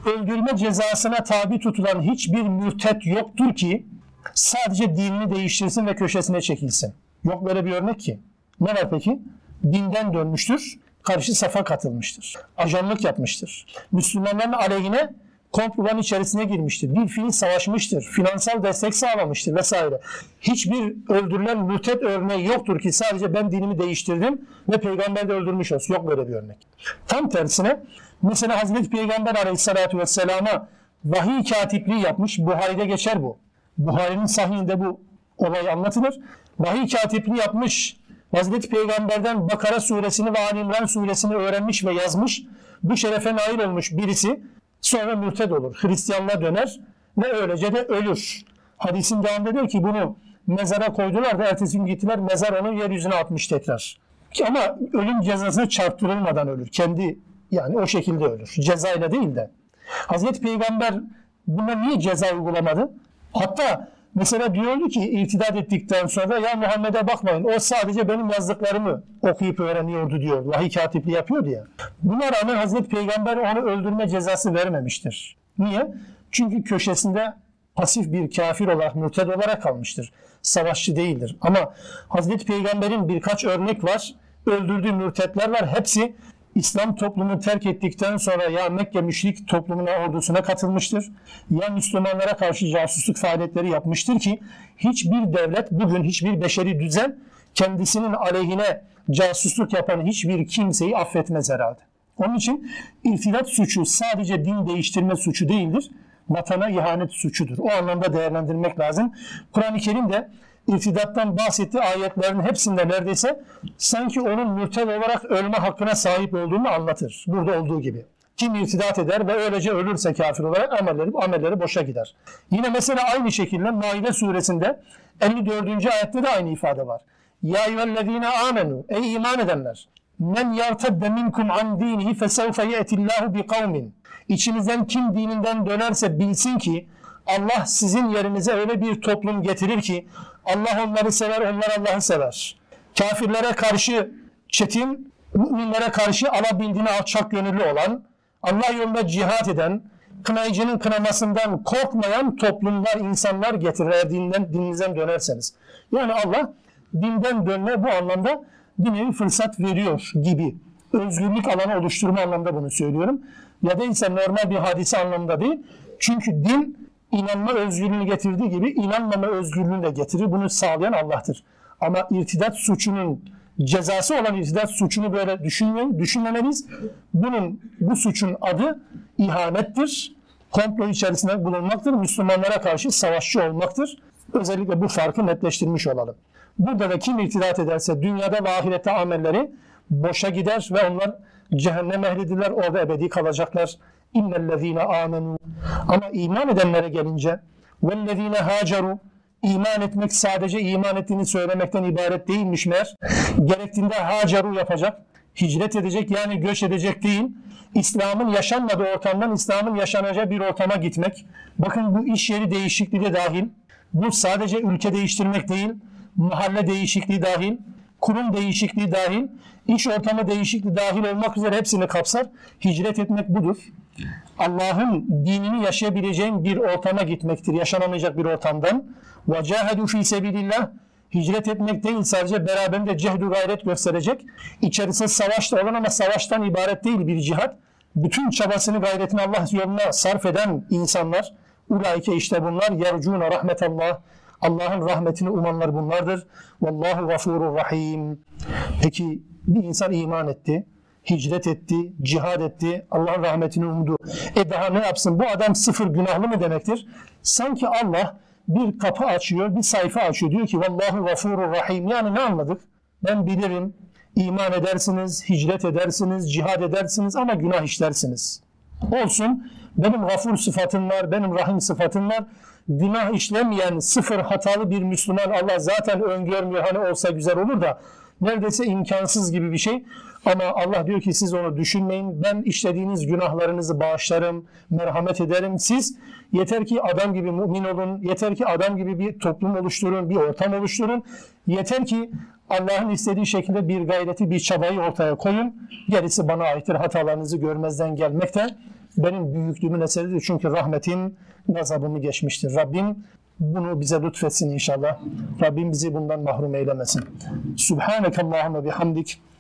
[SPEAKER 1] Öldürme cezasına tabi tutulan hiçbir mürtet yoktur ki sadece dinini değiştirsin ve köşesine çekilsin. Yok böyle bir örnek ki. Ne var peki? Dinden dönmüştür, karşı safa katılmıştır. Ajanlık yapmıştır. Müslümanların aleyhine komploların içerisine girmiştir. Bir fiil savaşmıştır. Finansal destek sağlamıştır vesaire. Hiçbir öldürülen mürtet örneği yoktur ki sadece ben dinimi değiştirdim ve peygamber de öldürmüş olsun. Yok böyle bir örnek. Tam tersine mesela Hazreti Peygamber aleyhissalatü vesselama vahiy katipliği yapmış. Buhari'de geçer bu. Buhari'nin sahihinde bu olay anlatılır. Vahiy katipliği yapmış. Hazreti Peygamber'den Bakara suresini ve Ali İmran suresini öğrenmiş ve yazmış. Bu şerefe nail olmuş birisi sonra mürted olur. Hristiyanlığa döner ve öylece de ölür. Hadisin devamında diyor ki bunu mezara koydular da ertesi gün gittiler mezar onu yeryüzüne atmış tekrar. Ama ölüm cezasına çarptırılmadan ölür. Kendi yani o şekilde ölür. Cezayla değil de. Hazreti Peygamber buna niye ceza uygulamadı? Hatta mesela diyordu ki irtidat ettikten sonra ya Muhammed'e bakmayın o sadece benim yazdıklarımı okuyup öğreniyordu diyor. Vahiy katipliği yapıyordu ya. Buna rağmen Hazreti Peygamber onu öldürme cezası vermemiştir. Niye? Çünkü köşesinde pasif bir kafir olarak, mürted olarak kalmıştır. Savaşçı değildir. Ama Hazreti Peygamber'in birkaç örnek var. Öldürdüğü mürtetler var. Hepsi İslam toplumunu terk ettikten sonra ya Mekke müşrik toplumuna ordusuna katılmıştır ya Müslümanlara karşı casusluk faaliyetleri yapmıştır ki hiçbir devlet bugün hiçbir beşeri düzen kendisinin aleyhine casusluk yapan hiçbir kimseyi affetmez herhalde. Onun için irtidat suçu sadece din değiştirme suçu değildir. Vatana ihanet suçudur. O anlamda değerlendirmek lazım. Kur'an-ı Kerim de irtidattan bahsettiği ayetlerin hepsinde neredeyse sanki onun mürted olarak ölme hakkına sahip olduğunu anlatır. Burada olduğu gibi. Kim irtidat eder ve öylece ölürse kafir olarak amelleri, amelleri boşa gider. Yine mesela aynı şekilde Maide suresinde 54. ayette de aynı ifade var. Ya eyyühellezine amenu ey iman edenler men yartedde minkum an dinihi fesevfe ye'tillahu bi kavmin İçinizden kim dininden dönerse bilsin ki Allah sizin yerinize öyle bir toplum getirir ki Allah onları sever, onlar Allah'ı sever. Kafirlere karşı çetin, müminlere karşı alabildiğine alçak gönüllü olan, Allah yolunda cihat eden, kınayıcının kınamasından korkmayan toplumlar, insanlar getirir dinden, dininizden dönerseniz. Yani Allah dinden dönme bu anlamda bir fırsat veriyor gibi. Özgürlük alanı oluşturma anlamda bunu söylüyorum. Ya değilse normal bir hadise anlamında değil. Çünkü din inanma özgürlüğünü getirdiği gibi inanmama özgürlüğünü de getirir. Bunu sağlayan Allah'tır. Ama irtidat suçunun cezası olan irtidat suçunu böyle düşünmeyin, düşünmemeliyiz. Bunun bu suçun adı ihanettir. Komplo içerisinde bulunmaktır. Müslümanlara karşı savaşçı olmaktır. Özellikle bu farkı netleştirmiş olalım. Burada da kim irtidat ederse dünyada ve ahirette amelleri boşa gider ve onlar cehennem ehlidirler. Orada ebedi kalacaklar. İnnellezine amenu. Ama iman edenlere gelince vellezine haceru iman etmek sadece iman ettiğini söylemekten ibaret değilmiş meğer. Gerektiğinde haceru yapacak. Hicret edecek yani göç edecek değil. İslam'ın yaşanmadığı ortamdan İslam'ın yaşanacağı bir ortama gitmek. Bakın bu iş yeri değişikliği de dahil. Bu sadece ülke değiştirmek değil, mahalle değişikliği dahil, kurum değişikliği dahil, iş ortamı değişikliği dahil olmak üzere hepsini kapsar. Hicret etmek budur. Allah'ın dinini yaşayabileceğin bir ortama gitmektir. Yaşanamayacak bir ortamdan. وَجَاهَدُوا ف۪ي سَبِيلِ Hicret etmek değil sadece beraberinde cehdu gayret gösterecek. İçerisinde savaşta olan ama savaştan ibaret değil bir cihat. Bütün çabasını gayretini Allah yoluna sarf eden insanlar. Ulaike işte bunlar yercûne rahmetallah. Allah'ın rahmetini umanlar bunlardır. Vallahu gafurur rahim. Peki bir insan iman etti hicret etti, cihad etti, Allah'ın rahmetini umdu. E daha ne yapsın? Bu adam sıfır günahlı mı demektir? Sanki Allah bir kapı açıyor, bir sayfa açıyor. Diyor ki Vallahu gafurur rahim. Yani ne anladık? Ben bilirim, iman edersiniz, hicret edersiniz, cihad edersiniz ama günah işlersiniz. Olsun, benim gafur sıfatım var, benim rahim sıfatım var. Günah işlemeyen, sıfır hatalı bir Müslüman Allah zaten öngörmüyor. Hani olsa güzel olur da neredeyse imkansız gibi bir şey. Ama Allah diyor ki siz onu düşünmeyin. Ben işlediğiniz günahlarınızı bağışlarım, merhamet ederim. Siz yeter ki adam gibi mümin olun, yeter ki adam gibi bir toplum oluşturun, bir ortam oluşturun. Yeter ki Allah'ın istediği şekilde bir gayreti, bir çabayı ortaya koyun. Gerisi bana aittir. Hatalarınızı görmezden gelmek de benim büyüklüğümün eseridir. Çünkü rahmetim gazabımı geçmiştir. Rabbim bunu bize lütfetsin inşallah. Rabbim bizi bundan mahrum eylemesin. Subhaneke Allahümme bihamdik.